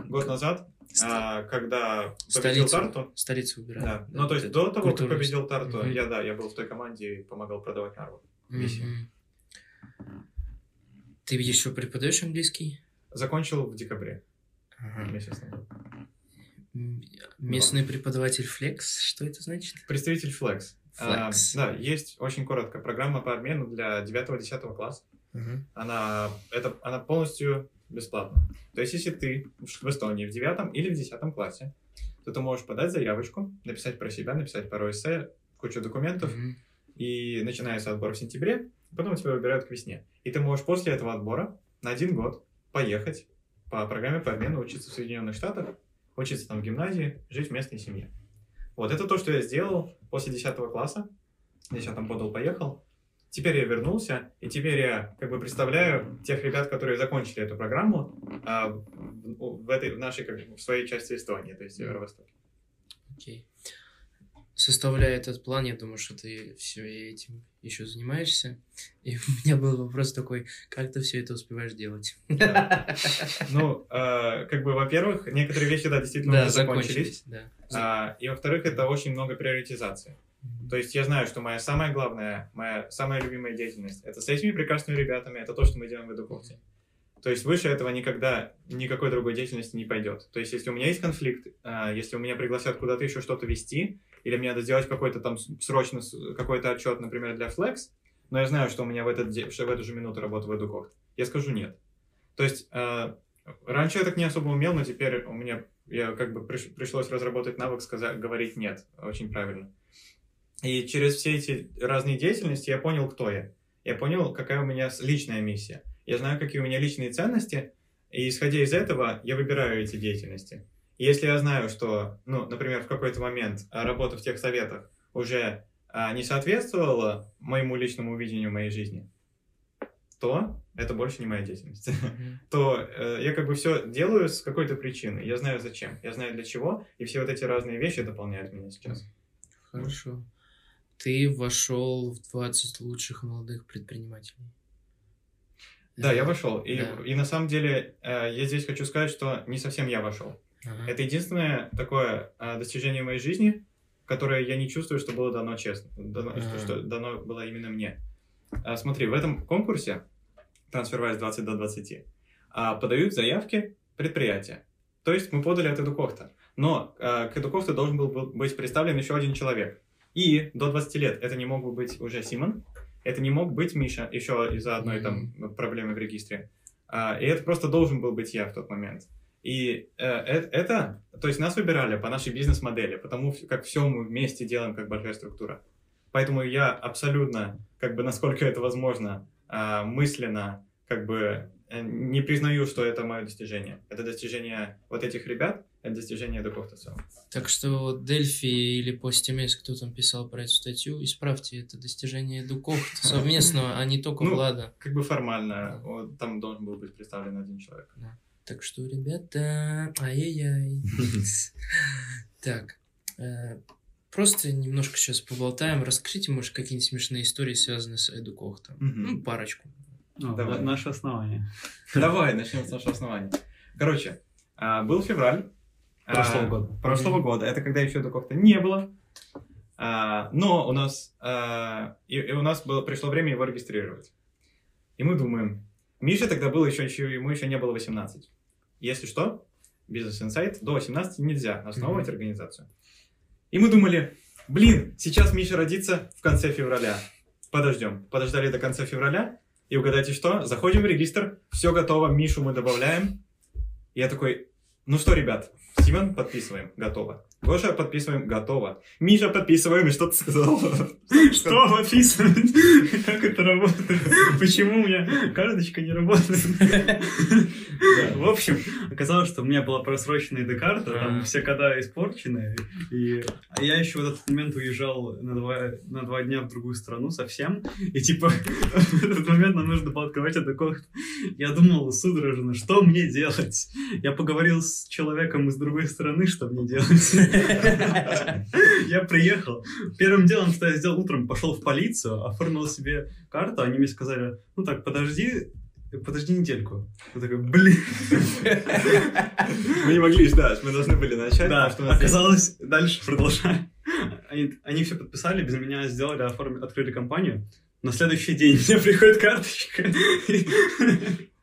Год назад, а, когда столицу, победил Тарту. столицу выбирали. Да. Ну, то есть до того, как победил Тарту, Мгм. я, да, я был в той команде и помогал продавать Нарву. Миссия. Мгм. Ты еще преподаешь английский? Закончил в декабре, Ага. месяц назад. Местный преподаватель Flex, что это значит? Представитель Flex. А, Flex. да, есть очень коротко программа по обмену для 9-10 класса. Ага. она, это, она полностью бесплатна. То есть, если ты в Эстонии в девятом или в десятом классе, то ты можешь подать заявочку, написать про себя, написать пару эссе, кучу документов, Мгм. И начинается отбор в сентябре, потом тебя выбирают к весне. И ты можешь после этого отбора на один год поехать по программе по обмену учиться в Соединенных Штатах, учиться там в гимназии, жить в местной семье. Вот это то, что я сделал после 10 класса. В 10 подал-поехал. Теперь я вернулся, и теперь я как бы представляю тех ребят, которые закончили эту программу а, в, в этой, в нашей, как в своей части Эстонии, то есть Северо-Востоке. Окей. Составляя этот план, я думаю, что ты все этим еще занимаешься. И у меня был вопрос такой, как ты все это успеваешь делать? Ну, а, как бы, во-первых, некоторые вещи, да, действительно Да, уже закончились. закончились. Да. А, и во-вторых, это очень много приоритизации. То есть я знаю, что моя самая главная, моя самая любимая деятельность это с этими прекрасными ребятами, это то, что мы делаем в Эдуковце. То есть выше этого никогда никакой другой деятельности не пойдет. То есть если у меня есть конфликт, а, если у меня пригласят куда-то еще что-то вести, или мне надо сделать какой-то там срочно какой-то отчет, например, для Flex, но я знаю, что у меня в, этот, в эту же минуту работа в Эдуковце, я скажу нет. То есть а, раньше я так не особо умел, но теперь у меня я как бы приш- пришлось разработать навык сказать, говорить нет очень правильно. И через все эти разные деятельности я понял, кто я. Я понял, какая у меня личная миссия. Я знаю, какие у меня личные ценности, и исходя из этого я выбираю эти деятельности. Если я знаю, что, ну, например, в какой-то момент а, работа в тех советах уже а, не соответствовала моему личному видению моей жизни, то это больше не моя деятельность. Мгм. то э, я как бы все делаю с какой-то причиной. Я знаю зачем, я знаю для чего, и все вот эти разные вещи дополняют меня сейчас. Хорошо. Ты вошел в 20 лучших молодых предпринимателей. Да, я вошел. И, Да. и на самом деле э, я здесь хочу сказать, что не совсем я вошел. Ага. Это единственное такое а, достижение в моей жизни, которое я не чувствую, что было дано честно, дано- что, Ага. что дано было именно мне. А, смотри, в этом конкурсе TransferWise 20 до 20 а, подают заявки предприятия. То есть мы подали от Эдукохта. Но а, к Эдукохту должен был быть представлен еще один человек. И до 20 лет это не мог бы быть уже Симон, это не мог быть Миша, еще из-за одной там проблемы в регистре. А, и это просто должен был быть я в тот момент. И э, э- это, то есть нас выбирали по нашей бизнес-модели, потому как все мы вместе делаем как большая структура. Поэтому я абсолютно, как бы насколько это возможно, а, мысленно, как бы э, не признаю, что это мое достижение. Это достижение вот этих ребят, это достижение в целом. Так что Дельфи или Постимес, кто там писал про эту статью, исправьте, это достижение Дуков совместного, а не только Ну, Влада. Как бы формально, вот там должен был быть представлен один человек. Так что, ребята, ай-яй-яй. Так, э, просто немножко сейчас поболтаем. Расскажите, может, какие-нибудь смешные истории, связанные с Эдукохтом. Мгм. Ну, парочку. Ну, Давай. на- наше основание. Давай, начнем с нашего основания. Короче, а, был февраль. а, Прошлого года. Прошлого года. Это когда еще Дукофта не было. А, но у нас, и, и у нас было, пришло время его регистрировать. И мы думаем, Миша тогда был еще, еще, ему еще не было 18. Если что, бизнес инсайт до 18 нельзя основывать организацию. И мы думали, блин, сейчас Миша родится в конце февраля. Подождем. Подождали до конца февраля, и угадайте что? Заходим в регистр, все готово, Мишу мы добавляем. И я такой, ну что, ребят, Симон подписываем, готово. Гоша подписываем, готово. Миша подписываем, и что ты сказал? Что подписывать? Как это работает? Почему у меня карточка не работает? В общем, оказалось, что у меня была просроченная ID-карта, там все кода испорчены, и я еще в этот момент уезжал на два, на два дня в другую страну совсем, и типа в этот момент нам нужно было открывать это кохт. Я думал судорожно, что мне делать? Я поговорил с человеком из другой страны, что мне делать. Я приехал. Первым делом, что я сделал утром, пошел в полицию, оформил себе карту. Они мне сказали, ну так, подожди, подожди недельку. Я такой, блин. Мы не могли ждать, мы должны были начать. Да, что оказалось, дальше продолжаем. Они, они все подписали, без меня сделали, оформили, открыли компанию. На следующий день мне приходит карточка.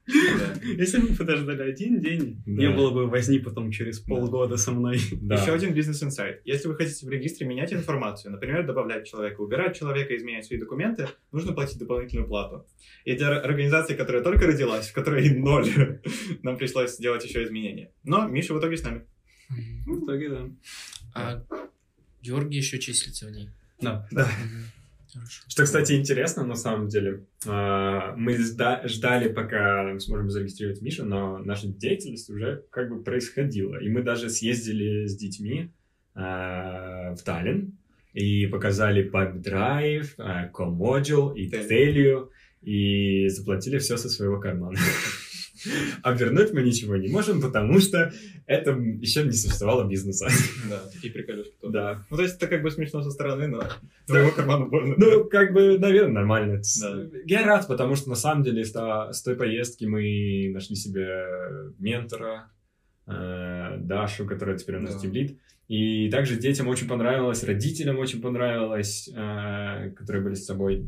Да. Если бы подождали один день, Да. не было бы возни потом через полгода со мной. Да. Еще один бизнес-инсайт. Если вы хотите в регистре менять информацию, например, добавлять человека, убирать человека, изменять свои документы, нужно платить дополнительную плату. И для ор- организации, которая только родилась, в которой ноль, нам пришлось сделать еще изменения. Но Миша в итоге с нами. В итоге, да. А Георгий еще числится в ней. Да. Мгм. Хорошо. Что, кстати, интересно, на самом деле, а, мы жда- ждали, пока сможем зарегистрировать Мишу, но наша деятельность уже как бы происходила. И мы даже съездили с детьми а, в Таллин и показали Pub Drive, а, CoModule и. Телью, и заплатили все со своего кармана. А вернуть мы ничего не можем, потому что это еще не существовало бизнеса. Да, такие приколюшки. тоже. Да. Ну, то есть, это как бы смешно со стороны, но твоего кармана больно. Ну, как бы, наверное, нормально. Да. Я рад, потому что на самом деле с, той поездки мы нашли себе ментора, э, Дашу, которая теперь у нас Да. тимлид. И также детям очень понравилось, родителям очень понравилось, э, которые были с собой.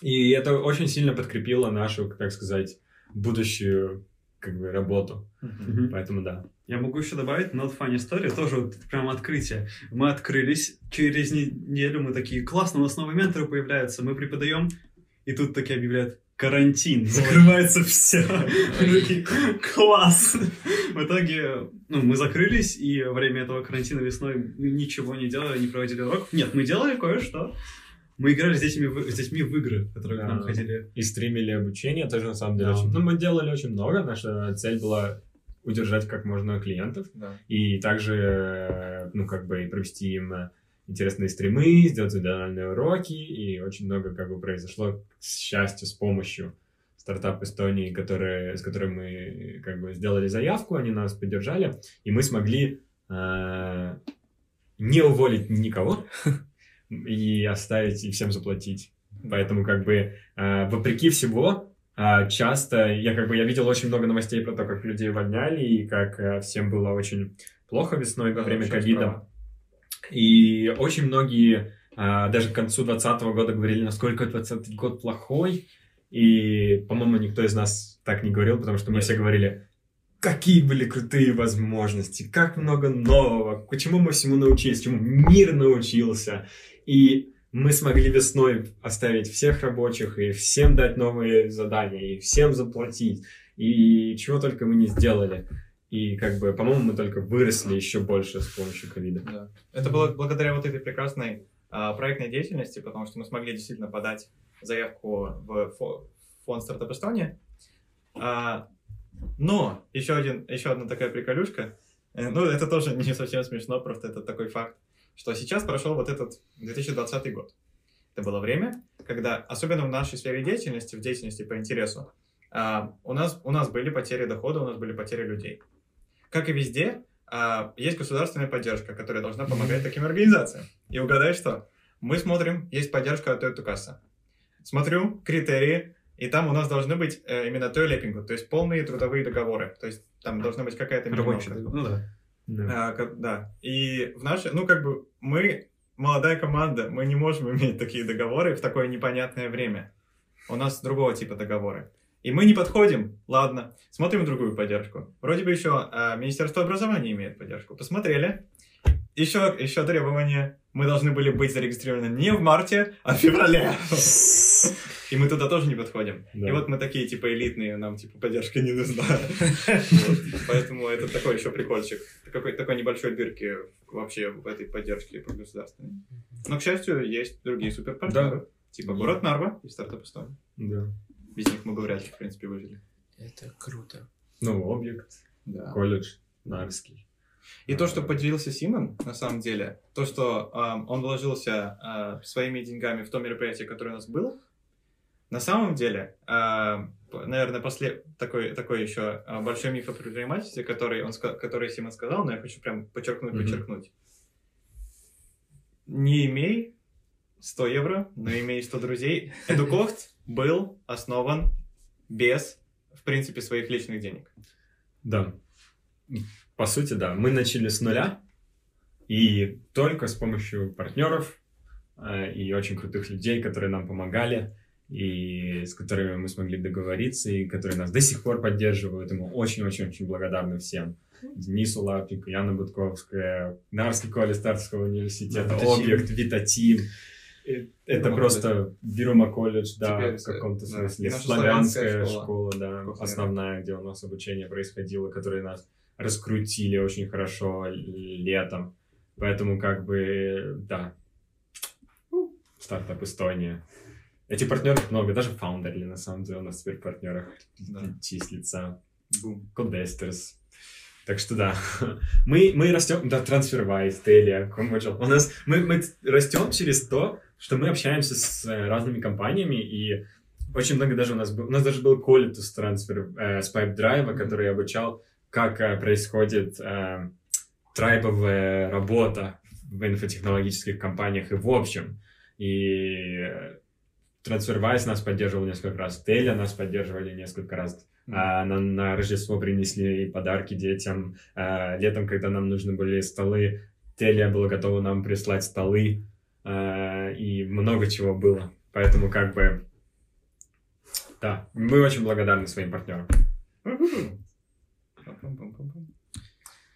И это очень сильно подкрепило нашу, так сказать, будущую как бы работу. Мгм. Поэтому да. Я могу еще добавить not funny story, тоже вот прям открытие. Мы открылись, через неделю мы такие, классно, у нас новые менторы появляются, мы преподаем, и тут такие объявляют, карантин, закрывается все. Класс! В итоге, ну, мы закрылись, и во время этого карантина весной мы ничего не делали, не проводили уроков. Нет, мы делали кое-что. Мы играли с детьми, в- с детьми в игры, которые к нам Да. ходили. И стримили обучение тоже на самом деле Да. очень... Ну, мы делали очень много. Наша цель была удержать как можно клиентов. Да. И также, э, ну, как бы, и провести им э, интересные стримы, сделать индивидуальные уроки, и очень много, как бы, произошло, к счастью, с помощью стартап Эстонии, которые, с которой мы, как бы, сделали заявку, они нас поддержали, и мы смогли э, не уволить никого и оставить и всем заплатить. Поэтому, как бы, э, вопреки всего, а, часто я как бы я видел очень много новостей про то, как людей увольняли и как э, всем было очень плохо весной во Да, время ковида. И очень многие а, даже к концу 2020 года говорили, насколько 2020 год плохой. И, по-моему, никто из нас так не говорил, потому что мы Нет. все говорили, какие были крутые возможности, как много нового, почему мы всему научились, чему мир научился. И мы смогли весной оставить всех рабочих и всем дать новые задания, и всем заплатить, и чего только мы не сделали. И как бы, по-моему, мы только выросли еще больше с помощью ковида. Да. Это было благодаря вот этой прекрасной а, проектной деятельности, потому что мы смогли действительно подать заявку в фо- фонд стартап Эстония. А, но еще, один, еще одна такая приколюшка. Э, Ну, это тоже не совсем смешно, просто это такой факт, что сейчас прошел вот этот 2020 год. Это было время, когда, особенно в нашей сфере деятельности, в деятельности по интересу, а, у, нас, у нас были потери дохода, у нас были потери людей. Как и везде, а, есть государственная поддержка, которая должна помогать таким организациям. И угадай что? Мы смотрим, есть поддержка от Toyota Касса. Смотрю критерии, и там у нас должны быть э, именно тойлепинг, то есть полные трудовые договоры. То есть там должна быть какая-то Рабочий договор. Ну да. Да. А, да. И в нашей, ну, как бы, мы молодая команда, мы не можем иметь такие договоры в такое непонятное время. У нас другого типа договоры. И мы не подходим, ладно, смотрим другую поддержку. Вроде бы еще а, Министерство образования имеет поддержку. Посмотрели. Еще, еще требование. Мы должны были быть зарегистрированы не в марте, а в феврале. И мы туда тоже не подходим. Да. И вот мы такие, типа, элитные, нам, типа, поддержка не нужна. Вот. Поэтому это такой еще прикольчик. Такой, такой небольшой дырки вообще в этой поддержке по государственной. Но, к счастью, есть другие суперпартнеры. Типа город Нарва и стартап Эстония. Да. Без них мы бы вряд ли, в принципе, выжили. Это круто. Ну, объект, Да. колледж, Нарвский. И то, что поделился Симон, на самом деле, то, что ам, он вложился а, своими деньгами в то мероприятие, которое у нас было, на самом деле, п- наверное, после такой, такой еще а, большой миф о предпринимательстве, который, он, который Симон сказал, но я хочу прям подчеркнуть, Мгм. подчеркнуть. Не имей 100 евро, но имей 100 друзей. Эдукохт был основан без, в принципе, своих личных денег. Да. По сути, да. Мы начали с нуля, и только с помощью партнеров э, и очень крутых людей, которые нам помогали, и с которыми мы смогли договориться, и которые нас до сих пор поддерживают. И мы очень-очень-очень благодарны всем. Денису Лапнику, Яна Будковская, Нарский колледж Стартовского университета, Витатим. Объект, Витатим. Это Бирума просто Бирума колледж, да, Теперь, в каком-то да. смысле. Славянская школа, школа. да, основная, где у нас обучение происходило, которые нас раскрутили очень хорошо летом. Поэтому как бы, да, стартап Эстония. Эти партнеров много, даже Founderly на самом деле у нас теперь в партнерах Да. числится. Codesters. Так что да, мы, мы растем, да, TransferWise, Telia, Commercial. У нас, мы, мы растем через то, что мы общаемся с э, разными компаниями, и очень много даже у нас был, у нас даже был Qualitus трансфер э, с PipeDrive, который обучал, как э, происходит э, трайбовая работа в инфотехнологических компаниях и в общем. И э, TransferWise нас поддерживал несколько раз, Telia нас поддерживали несколько раз, а, на, на Рождество принесли подарки детям. А, летом, когда нам нужны были столы, Телия была готова нам прислать столы. а, и много чего было. Поэтому как бы... Да, мы очень благодарны своим партнерам.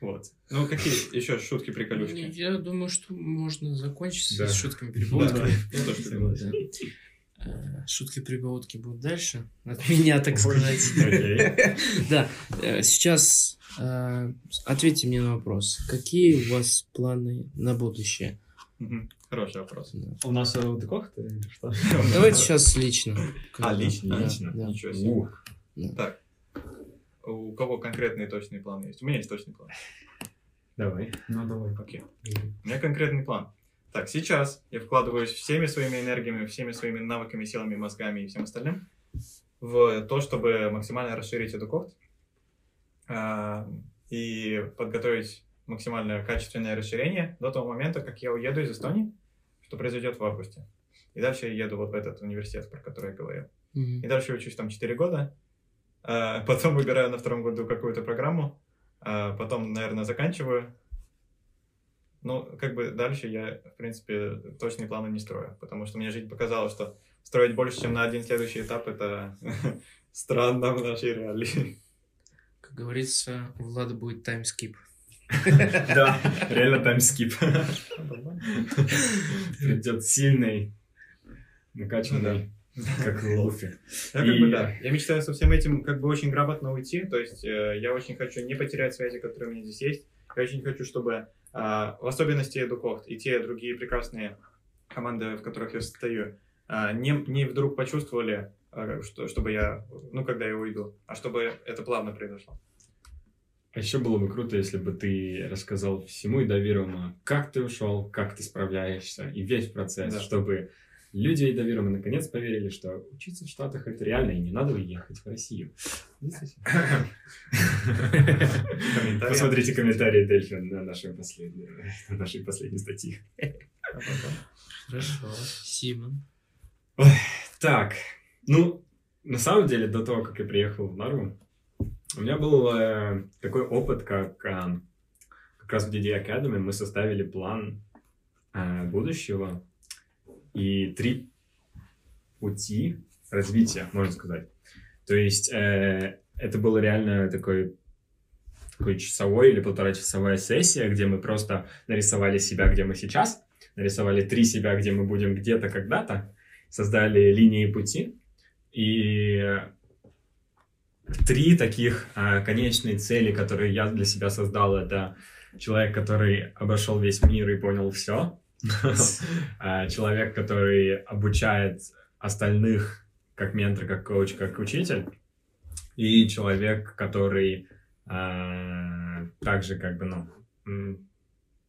Вот. Ну, какие еще шутки приколюшки? Я думаю, что можно закончить Да. с шутками Да, прибаутками. согласен. Э, Шутки прибаутки будут дальше. От меня, так сказать. Да, э, сейчас э, ответьте мне на вопрос. Какие у вас планы на будущее? Хороший вопрос. Да. У нас Декохт или что? Давайте сейчас лично. А, лично? Да, Лично? да. Ничего себе. Ух, Так. У кого конкретные точные планы есть? У меня есть точный план. давай. Ну, давай. Окей. У меня конкретный план. Так, сейчас я вкладываюсь всеми своими энергиями, всеми своими навыками, силами, мозгами и всем остальным в то, чтобы максимально расширить эту кофт а, и подготовить максимально качественное расширение до того момента, как я уеду из Эстонии, что произойдет в августе. И дальше я еду вот в этот университет, про который я говорил. Мгм. и дальше учусь там 4 года. А, Потом выбираю на втором году какую-то программу, а потом, наверное, заканчиваю. Ну, как бы дальше я, в принципе, точные планы не строю, потому что мне жизнь показала, что строить больше, чем на один следующий этап, это странно в нашей реалии. Как говорится, у Влада будет таймскип. Да, реально таймскип. Придет сильный, накачанный, как Луфи. Ну, как бы да. Я мечтаю со всем этим как бы очень грамотно уйти. То есть э, я очень хочу не потерять связи, которые у меня здесь есть. Я очень хочу, чтобы а, в особенности Эдукофт и те другие прекрасные команды, в которых я состою, а, не, не вдруг почувствовали, а, что, чтобы я, ну, когда я уйду, а чтобы это плавно произошло. А еще было бы круто, если бы ты рассказал всему и доверуемо, как ты ушел, как ты справляешься, и весь процесс, Да. чтобы люди и доверуемо наконец поверили, что учиться в Штатах это реально, и не надо ехать в Россию. Посмотрите комментарии Дельфи на нашей последней, на нашей последней статье. Хорошо. Симон. Так, ну, на самом деле, до того, как я приехал в Нарву, у меня был э, такой опыт, как э, как раз в DD Academy мы составили план э, будущего и три пути развития, можно сказать. То есть э, это было реально такой такой часовой или полуторачасовая сессия, где мы просто нарисовали себя, где мы сейчас, нарисовали три себя, где мы будем где-то когда-то, создали линии пути. И три таких а, конечные цели, которые я для себя создал, это человек, который обошел весь мир и понял все, человек, который обучает остальных как ментор, как коуч, как учитель, и человек, который а, также как бы, ну,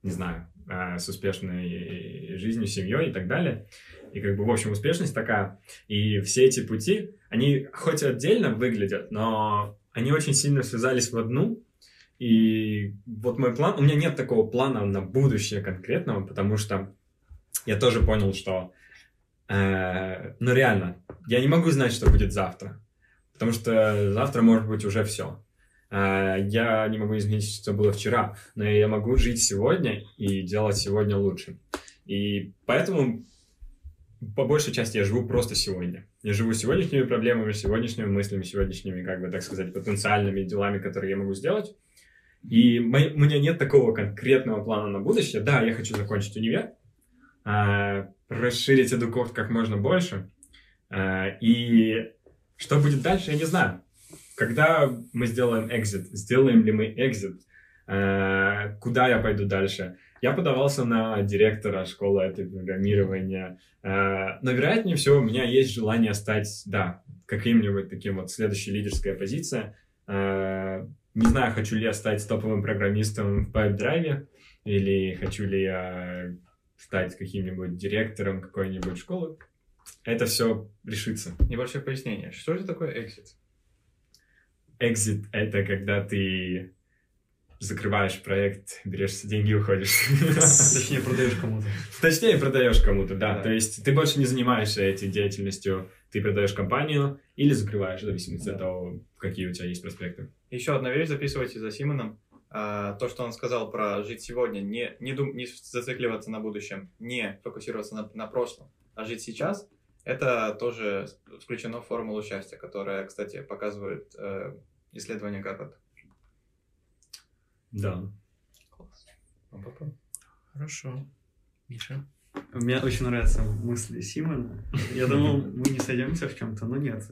не знаю, а, с успешной жизнью, семьей и так далее. И как бы, в общем, успешность такая. И все эти пути, они хоть отдельно выглядят, но они очень сильно связались в одну. И вот мой план, у меня нет такого плана на будущее конкретного, потому что я тоже понял, что, э, ну реально, я не могу знать, что будет завтра, потому что завтра может быть уже все. Я не могу изменить, что было вчера, но я могу жить сегодня и делать сегодня лучше. И поэтому по большей части я живу просто сегодня. Я живу сегодняшними проблемами, сегодняшними мыслями, сегодняшними, как бы так сказать, потенциальными делами, которые я могу сделать. И у меня нет такого конкретного плана на будущее. Да, я хочу закончить универ, а, расширить эдукорт как можно больше. А, и что будет дальше, я не знаю. Когда мы сделаем экзит, сделаем ли мы экзит, а, куда я пойду дальше. Я подавался на директора школы этой программирования. А, Но, вероятнее всего, у меня есть желание стать, да, каким-нибудь таким вот следующей лидерской позиция. А, Не знаю, хочу ли я стать топовым программистом в PipeDrive, или хочу ли я стать каким-нибудь директором какой-нибудь школы. Это все решится. Небольшое пояснение. Что же такое exit? Экзит — это когда ты закрываешь проект, берешь деньги и уходишь. Точнее, продаешь кому-то. Точнее, продаешь кому-то, да. Да. То есть ты больше не занимаешься этой деятельностью, ты продаешь компанию или закрываешь, в зависимости от того, какие у тебя есть проспекты. Еще одна вещь, записывайте за Симоном. А, то, что он сказал про жить сегодня, не, не, дум, не зацикливаться на будущем, не фокусироваться на, на прошлом, а жить сейчас, это тоже включено в формулу счастья, которая, кстати, показывает э, исследование Гарварда. Да. Хорошо. Миша. Мне очень нравятся мысли Симона. Я думал, мы не сойдемся в чем-то, но нет.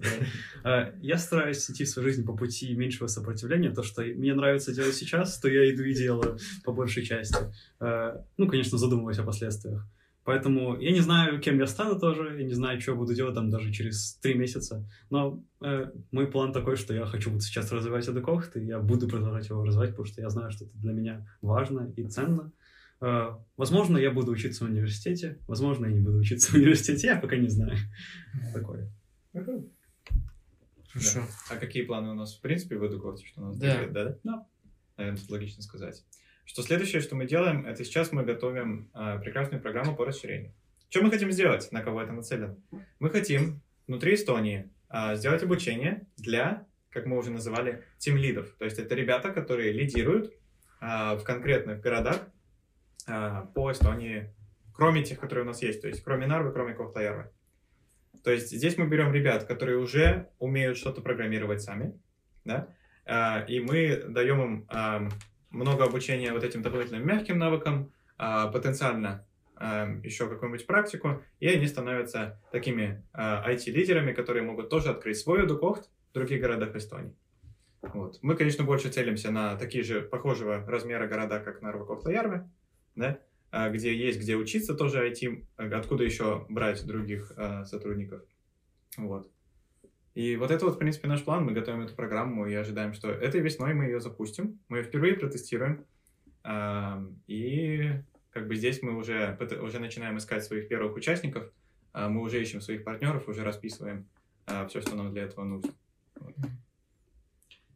Э, Я стараюсь идти в свою жизнь по пути меньшего сопротивления. То, что мне нравится делать сейчас, то я иду и делаю по большей части. Э, Ну, конечно, задумываясь о последствиях. Поэтому я не знаю, кем я стану тоже, я не знаю, что буду делать там даже через три месяца. Но э, мой план такой, что я хочу вот сейчас развивать Эдукохт, и я буду продолжать его развивать, потому что я знаю, что это для меня важно и ценно. Э, Возможно, я буду учиться в университете, возможно, я не буду учиться в университете, я пока не знаю. Такое. Хорошо. А какие планы у нас, в принципе, в Эдукорте, что у нас Да. да? Да. Наверное, тут логично сказать. Что следующее, что мы делаем, это сейчас мы готовим а, прекрасную программу по расширению. Что мы хотим сделать? На кого это нацелено? Мы хотим внутри Эстонии а, сделать обучение для, как мы уже называли, тим-лидов. То есть это ребята, которые лидируют а, в конкретных городах а, по Эстонии, кроме тех, которые у нас есть, то есть кроме Нарвы, кроме Кохтаярвы. То есть здесь мы берем ребят, которые уже умеют что-то программировать сами, да, а, и мы даем им а, много обучения вот этим дополнительным мягким навыкам, а, потенциально а, еще какую-нибудь практику, и они становятся такими а, IT-лидерами, которые могут тоже открыть свой Дукохт в других городах Эстонии. Вот. Мы, конечно, больше целимся на такие же похожего размера города, как Нарва Кохтаярве, да, а, где есть где учиться тоже IT, откуда еще брать других а, сотрудников. Вот. И вот это вот, в принципе, наш план. Мы готовим эту программу и ожидаем, что этой весной мы ее запустим. Мы ее впервые протестируем. А, И как бы здесь мы уже, уже начинаем искать своих первых участников. Мы уже ищем своих партнеров, уже расписываем все, что нам для этого нужно.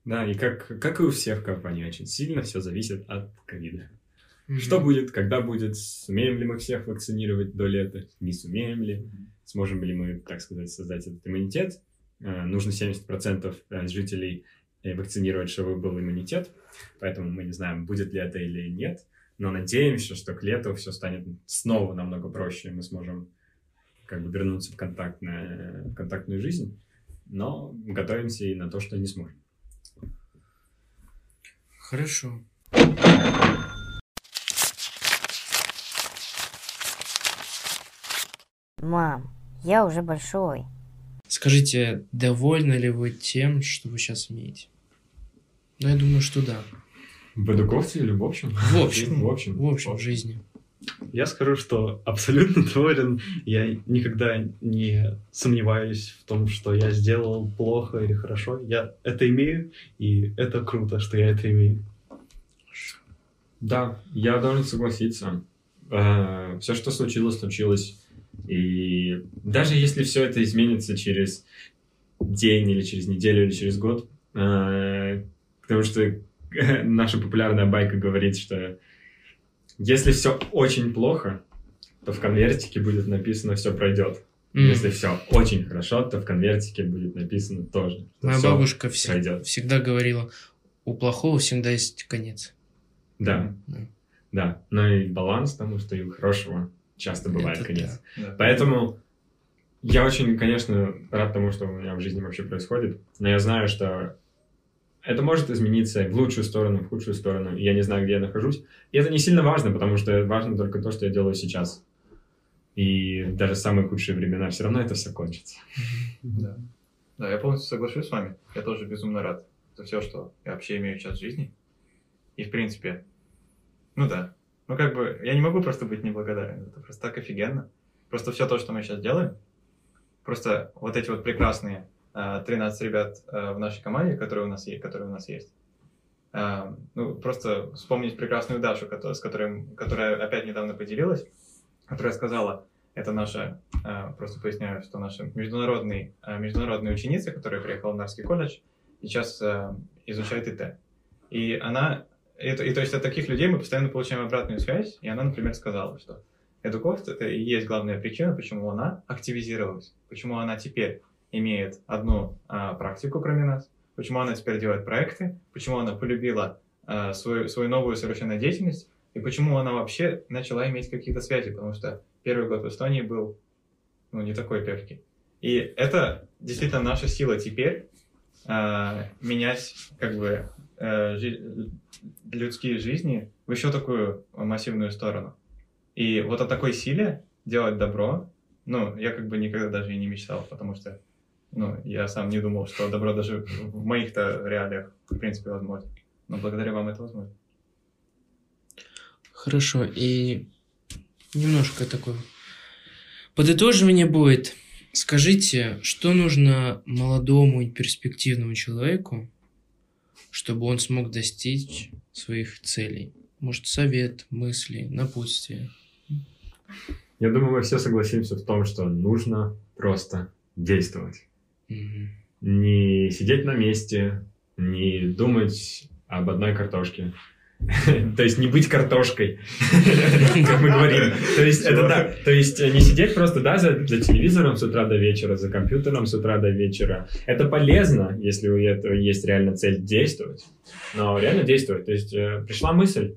Да, и как, как и у всех компаний, очень сильно все зависит от ковида. Мгм. Что будет, когда будет, сумеем ли мы всех вакцинировать до лета, не сумеем ли, сможем ли мы, так сказать, создать этот иммунитет. Э, Нужно 70% жителей э, вакцинировать, чтобы был иммунитет, поэтому мы не знаем, будет ли это или нет, но надеемся, что к лету все станет снова намного проще, и мы сможем как бы вернуться в, контактное, в контактную жизнь, но готовимся и на то, что не сможем. Хорошо. Мам, я уже большой. Скажите, довольны ли вы тем, что вы сейчас имеете? Ну, я думаю, что да. В эдуковстве или в общем? В общем, В общем. в общем, в жизни. Я скажу, что абсолютно доволен. Я никогда не сомневаюсь в том, что я сделал плохо или хорошо. Я это имею, и это круто, что я это имею. Да, я должен согласиться. Все, что случилось, случилось. И даже если все это изменится через день или через неделю или через год, э, потому что наша популярная байка говорит, что если все очень плохо, то в конвертике будет написано «все пройдет». М. Если все очень хорошо, то в конвертике будет написано тоже. Моя всё бабушка вся- пройдет. всегда говорила, у плохого всегда есть конец. Да, Да. да. Но и баланс, потому что и у хорошего часто бывает Это конец. да. Поэтому я очень, конечно, рад тому, что у меня в жизни вообще происходит, но я знаю, что это может измениться в лучшую сторону, в худшую сторону, я не знаю, где я нахожусь. И это не сильно важно, потому что важно только то, что я делаю сейчас. И даже в самые худшие времена все равно это все кончится. Да. Да, я полностью соглашусь с вами. Я тоже безумно рад за все, что я вообще имею сейчас в жизни. И, в принципе, ну да. Ну, как бы, я не могу просто быть неблагодарен. Это просто так офигенно. Просто все то, что мы сейчас делаем, просто вот эти вот прекрасные а, 13 ребят а, в нашей команде, которые у нас есть, которые у нас есть. А, ну, просто вспомнить прекрасную Дашу, кото- с которой, которая опять недавно поделилась, которая сказала, это наша, а, просто поясняю, что наша международный, а, международная ученица, которая приехала в Нарский колледж, сейчас а, изучает ИТ. И она, это, и то есть от таких людей мы постоянно получаем обратную связь, и она, например, сказала, что Эдукост это и есть главная причина, почему она активизировалась, почему она теперь имеет одну а, практику, кроме нас, почему она теперь делает проекты, почему она полюбила а, свою, свою новую совершенно деятельность, и почему она вообще начала иметь какие-то связи, потому что первый год в Эстонии был ну, не такой легкий. И это действительно наша сила теперь а, менять как бы э, людские жизни в еще такую массивную сторону. И вот о такой силе делать добро, ну, я как бы никогда даже и не мечтал, потому что, ну, я сам не думал, что добро даже в моих-то реалиях, в принципе, возможно. Но благодаря вам это возможно. Хорошо, и немножко такое подытоживание будет. Скажите, что нужно молодому и перспективному человеку, чтобы он смог достичь своих целей? Может, совет, мысли, напутствие? Я думаю, мы все согласимся в том, что нужно просто действовать. Мгм. не сидеть на месте, не думать об одной картошке, То есть не быть картошкой, как мы говорим. То есть это да. То есть не сидеть просто, да, за, за телевизором с утра до вечера, за компьютером с утра до вечера. Это полезно, если у этого есть реально цель действовать. Но реально действовать. То есть э, пришла мысль,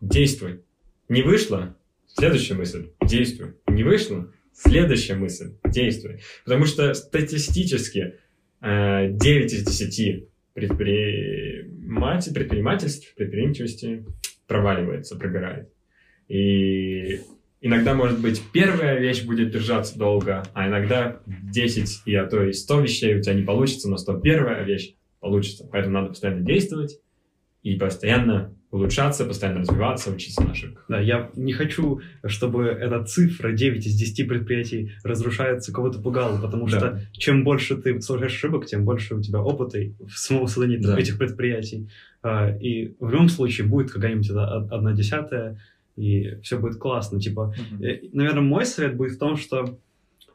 действуй. Не вышло, следующая мысль, действуй. Не вышло, следующая мысль, действуй. Потому что статистически 9 э, из 10 предприниматель, предпринимательств, предприимчивости проваливается, прогорает. И иногда, может быть, первая вещь будет держаться долго, а иногда 10 и а то и 100 вещей у тебя не получится, но 101 вещь получится. Поэтому надо постоянно действовать и постоянно улучшаться, постоянно развиваться, учиться на ошибках. Да, я не хочу, чтобы эта цифра 9 из 10 предприятий разрушается, кого-то пугала, потому да. что чем больше ты совершаешь ошибок, тем больше у тебя опыта в самого создания да. этих предприятий. А, и в любом случае будет какая-нибудь одна десятая, и все будет классно. Типа, угу. наверное, мой совет будет в том, что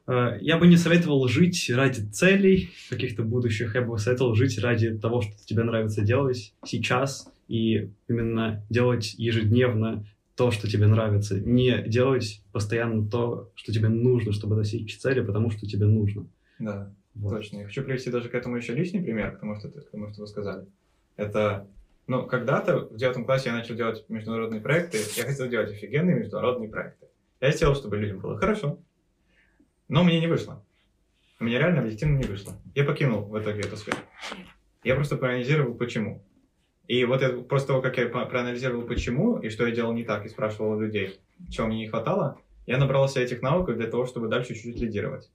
э, я бы не советовал жить ради целей каких-то будущих, я бы советовал жить ради того, что тебе нравится делать сейчас, и именно делать ежедневно то, что тебе нравится, не делать постоянно то, что тебе нужно, чтобы достичь цели, потому что тебе нужно. Да, вот. точно. Я хочу привести даже к этому еще личный пример, потому что, потому что вы сказали. Это, ну, когда-то в девятом классе я начал делать международные проекты, я хотел делать офигенные международные проекты. Я хотел, чтобы людям было хорошо, но мне не вышло. У меня реально объективно не вышло. Я покинул в итоге эту сферу. Я просто проанализировал, почему. И вот это, после того, как я проанализировал, почему и что я делал не так, и спрашивал у людей, чего мне не хватало, я набрался этих навыков для того, чтобы дальше чуть-чуть лидировать.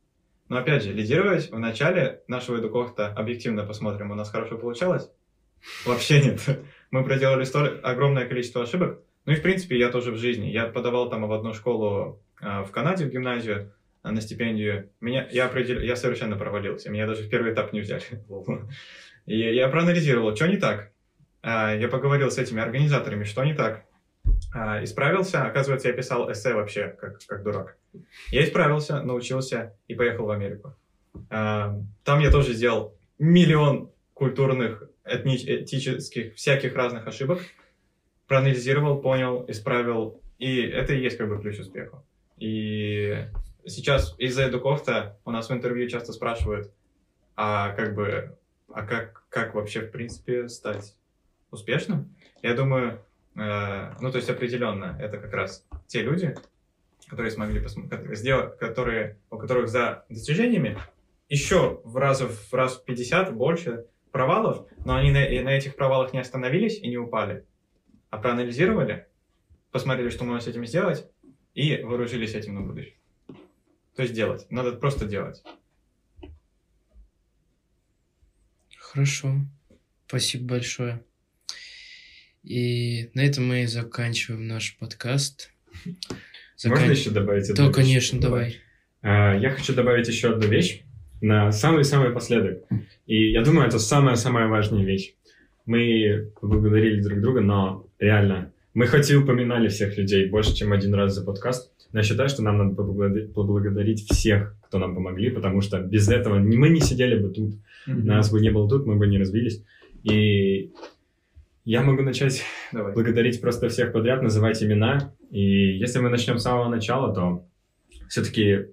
Но опять же, лидировать в начале нашего эдукохта, объективно посмотрим, у нас хорошо получалось? Вообще нет. Мы проделали столь, огромное количество ошибок. Ну и в принципе я тоже в жизни. Я подавал там в одну школу э, в Канаде, в гимназию, э, на стипендию. Меня, я, определ... я совершенно провалился. Меня даже в первый этап не взяли. И я проанализировал, что не так. А, я поговорил с этими организаторами, что не так. А, исправился, оказывается, я писал эссе вообще, как, как дурак. Я исправился, научился и поехал в Америку. А, там я тоже сделал миллион культурных, этни- этических, всяких разных ошибок. Проанализировал, понял, исправил. И это и есть как бы ключ успеху. И сейчас из-за Эдукофта у нас в интервью часто спрашивают, а как бы, а как, как вообще в принципе стать успешным. Я думаю, э, ну, то есть определенно, это как раз те люди, которые смогли сделать, которые, у которых за достижениями еще в раз в раз в 50 больше провалов, но они на, на этих провалах не остановились и не упали, а проанализировали, посмотрели, что можно с этим сделать, и вооружились этим на будущее. То есть делать. Надо просто делать. Хорошо. Спасибо большое. И на этом мы заканчиваем наш подкаст. Закан... Можно еще добавить одну Да, вещь? конечно, давай. А, я хочу добавить еще одну вещь на самый-самый последок. И я думаю, это самая-самая важная вещь. Мы поблагодарили друг друга, но реально, мы хоть и упоминали всех людей больше, чем один раз за подкаст, но я считаю, что нам надо поблагодарить всех, кто нам помогли, потому что без этого мы не сидели бы тут, mm-hmm. нас бы не было тут, мы бы не развились. И я могу начать Давай. благодарить просто всех подряд, называть имена. И если мы начнем с самого начала, то все-таки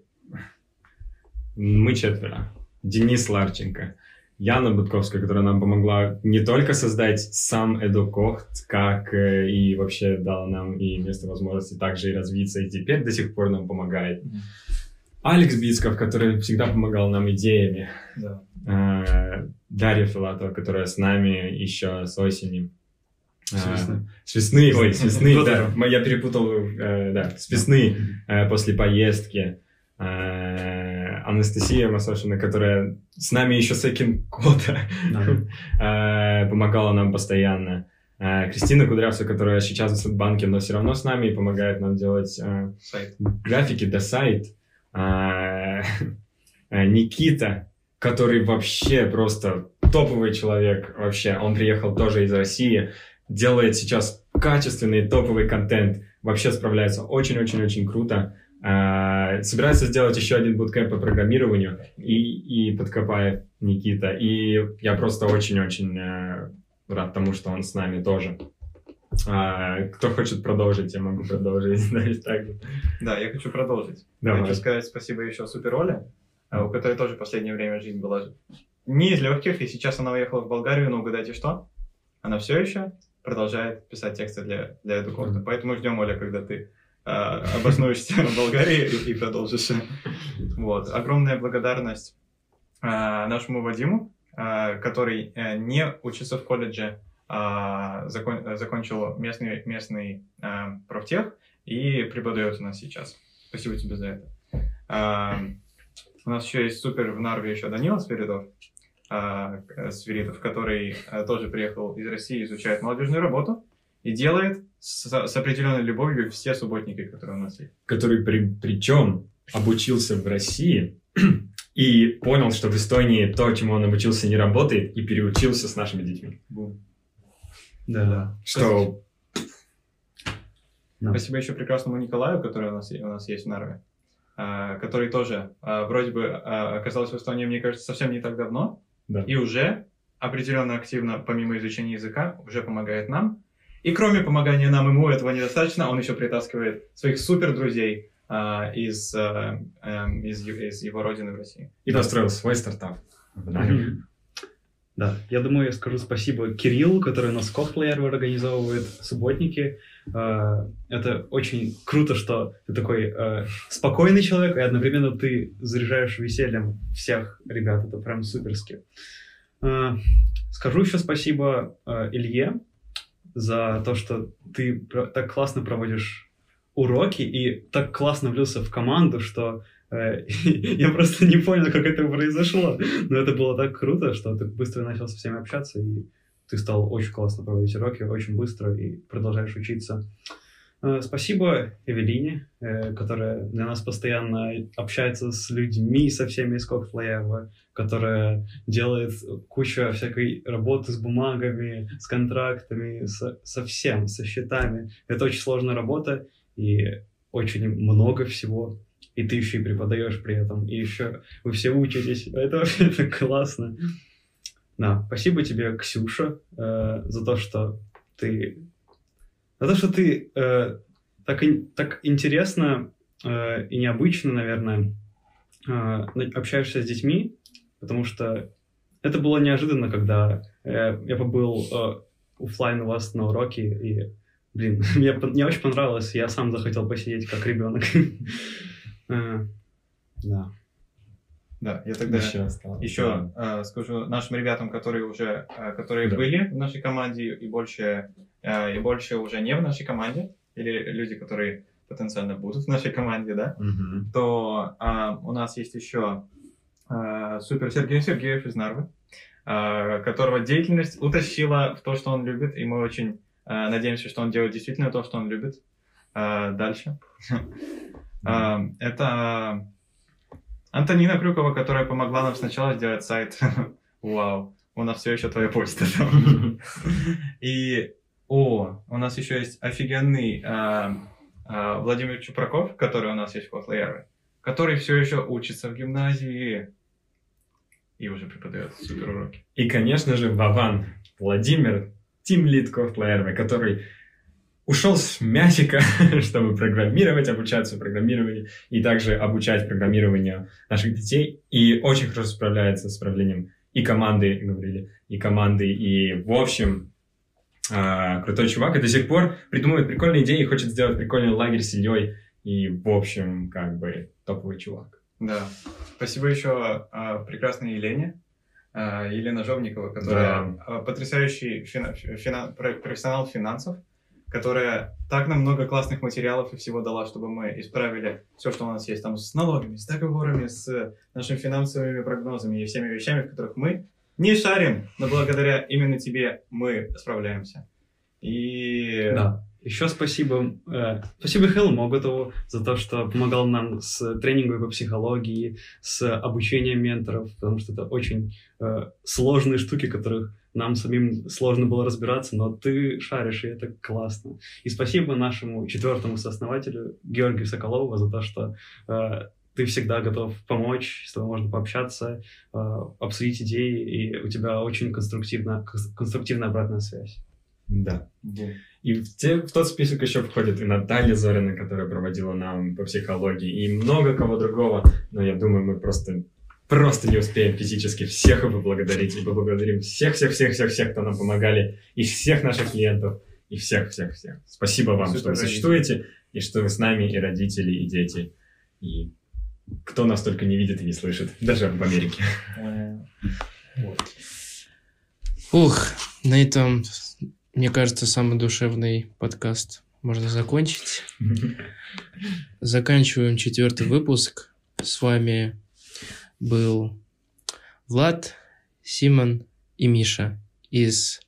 мы четверо. Денис Ларченко, Яна Будковская, которая нам помогла не только создать сам Эдукохт, как э, и вообще дала нам и место возможности также и развиться, и теперь до сих пор нам помогает. Алекс Бицков, который всегда помогал нам идеями. Да. Э, Дарья Филатова, которая с нами еще с осени. С весны. ой, с весны, да. Я перепутал, э, да, с весны э, после поездки. Э, Анастасия Масошина, которая с нами еще с Экин-кода помогала нам постоянно. Кристина Кудрявцева, которая сейчас в банке, но все равно с нами и помогает нам делать графики, да, сайт. Никита, который вообще просто топовый человек вообще. Он приехал тоже из России делает сейчас качественный топовый контент, вообще справляется очень-очень-очень круто. Uh, собирается сделать еще один буткэмп по программированию и, и подкопает Никита. И я просто очень-очень uh, рад тому, что он с нами тоже. А, кто хочет продолжить, я могу продолжить. Да, я хочу продолжить. Хочу сказать спасибо еще Супероле, а, у которой тоже в последнее время жизнь была не из легких, и сейчас она уехала в Болгарию, но угадайте что? Она все еще продолжает писать тексты для, для Эдукорта. Поэтому ждем, Оля, когда ты а, обоснуешься в Болгарии и, и продолжишь. Вот. Огромная благодарность а, нашему Вадиму, а, который э, не учится в колледже, а закон- закончил местный, местный а, профтех и преподает у нас сейчас. Спасибо тебе за это. А, у нас еще есть супер в Нарве еще Данила Свиридов, а, э, Свиридов, который а, тоже приехал из России, изучает молодежную работу и делает с, с определенной любовью все субботники, которые у нас есть. Который при, причем обучился в России и понял, что в Эстонии то, чему он обучился, не работает, и переучился с нашими детьми. Да. Что Да. Спасибо еще прекрасному Николаю, который у нас, у нас есть в Нарве, а, который тоже а, вроде бы оказался в Эстонии, мне кажется, совсем не так давно, Да. и уже определенно активно, помимо изучения языка, уже помогает нам. И кроме помогания нам, ему этого недостаточно, он еще притаскивает своих супер друзей из, а, из, из его родины в России. и построил свой стартап. Да, я думаю, я скажу спасибо Кириллу, который у нас косплеер организовывает, субботники. Э, Это очень круто, что ты такой э, спокойный человек, и одновременно ты заряжаешь весельем всех ребят. Это прям суперски. Э, Скажу еще спасибо э, Илье за то, что ты так классно проводишь уроки и так классно влился в команду, что э, я просто не понял, как это произошло. Но это было так круто, что ты быстро начал со всеми общаться, и ты стал очень классно проводить уроки, очень быстро, и продолжаешь учиться. Э, Спасибо Эвелине, э, которая для нас постоянно общается с людьми, со всеми из Кокфлеева, которая делает кучу всякой работы с бумагами, с контрактами, со, со всем, со счетами. Это очень сложная работа, и очень много всего. И ты еще и преподаешь при этом, и еще вы все учитесь. Это так классно. Да, спасибо тебе, Ксюша, э, за то, что ты... За то, что ты э, так, ин- так интересно э, и необычно, наверное, э, общаешься с детьми, потому что это было неожиданно, когда э, я побыл э, оффлайн у вас на уроке, и, блин, мне, мне очень понравилось, я сам захотел посидеть как ребенок. Э, Да. Да, я тогда Еще осталось. еще э, скажу нашим ребятам, которые уже, э, которые Да. были в нашей команде и больше, э, и больше уже не в нашей команде, или люди, которые потенциально будут в нашей команде, да, Мгм. то а, у нас есть еще а, супер Сергей Сергеев из Нарвы, а, которого деятельность утащила в то, что он любит, и мы очень а, надеемся, что он делает действительно то, что он любит а, дальше. А, Это Антонина Крюкова, которая помогла нам сначала сделать сайт. Вау, у нас все еще твоя почта там. И, о, у нас еще есть офигенный а, а, Владимир Чупраков, который у нас есть в Котлеере, который все еще учится в гимназии и уже преподает супер уроки. И, конечно же, Вован Владимир, тимлид Кофтлаерве, который ушел с мячика, чтобы программировать, обучаться программированию и также обучать программированию наших детей. И очень хорошо справляется с управлением и команды, говорили, и команды, и в общем, а, крутой чувак. И до сих пор придумывает прикольные идеи, хочет сделать прикольный лагерь с Ильей. И, в общем, как бы топовый чувак. Да. Спасибо еще а, прекрасной Елене, а, Елена Жовникова, которая а, потрясающий фина- фина- про- профессионал финансов, которая так нам много классных материалов и всего дала, чтобы мы исправили все, что у нас есть там с налогами, с договорами, с нашими финансовыми прогнозами и всеми вещами, в которых мы не шарим, но благодаря именно тебе мы справляемся. И Да. Еще спасибо, э, спасибо Хеллу Моготову за то, что помогал нам с тренингом по психологии, с обучением менторов, потому что это очень э, сложные штуки, которых нам самим сложно было разбираться, но ты шаришь, и это классно. И спасибо нашему четвертому сооснователю Георгию Соколову за то, что э, ты всегда готов помочь, с тобой можно пообщаться, э, обсудить идеи, и у тебя очень конструктивная, конструктивная обратная связь. Да. И в, те- в тот список еще входит и Наталья Зорина, которая проводила нам по психологии, и много кого другого. Но я думаю, мы просто, просто не успеем физически всех поблагодарить. И поблагодарим всех-всех-всех-всех-всех, кто нам помогали, и всех наших клиентов, и всех-всех-всех. Спасибо вам, что вы Супер существуете, и что вы с нами, и родители, и дети, и кто нас только не видит и не слышит, даже в Америке. Ух, на этом, мне кажется, самый душевный подкаст можно закончить. Заканчиваем четвертый выпуск. С вами был Влад, Симон и Миша из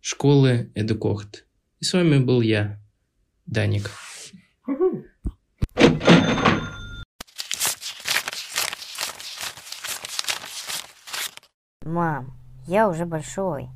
школы Эдукохт. И с вами был я, Даник. Мам, я уже большой.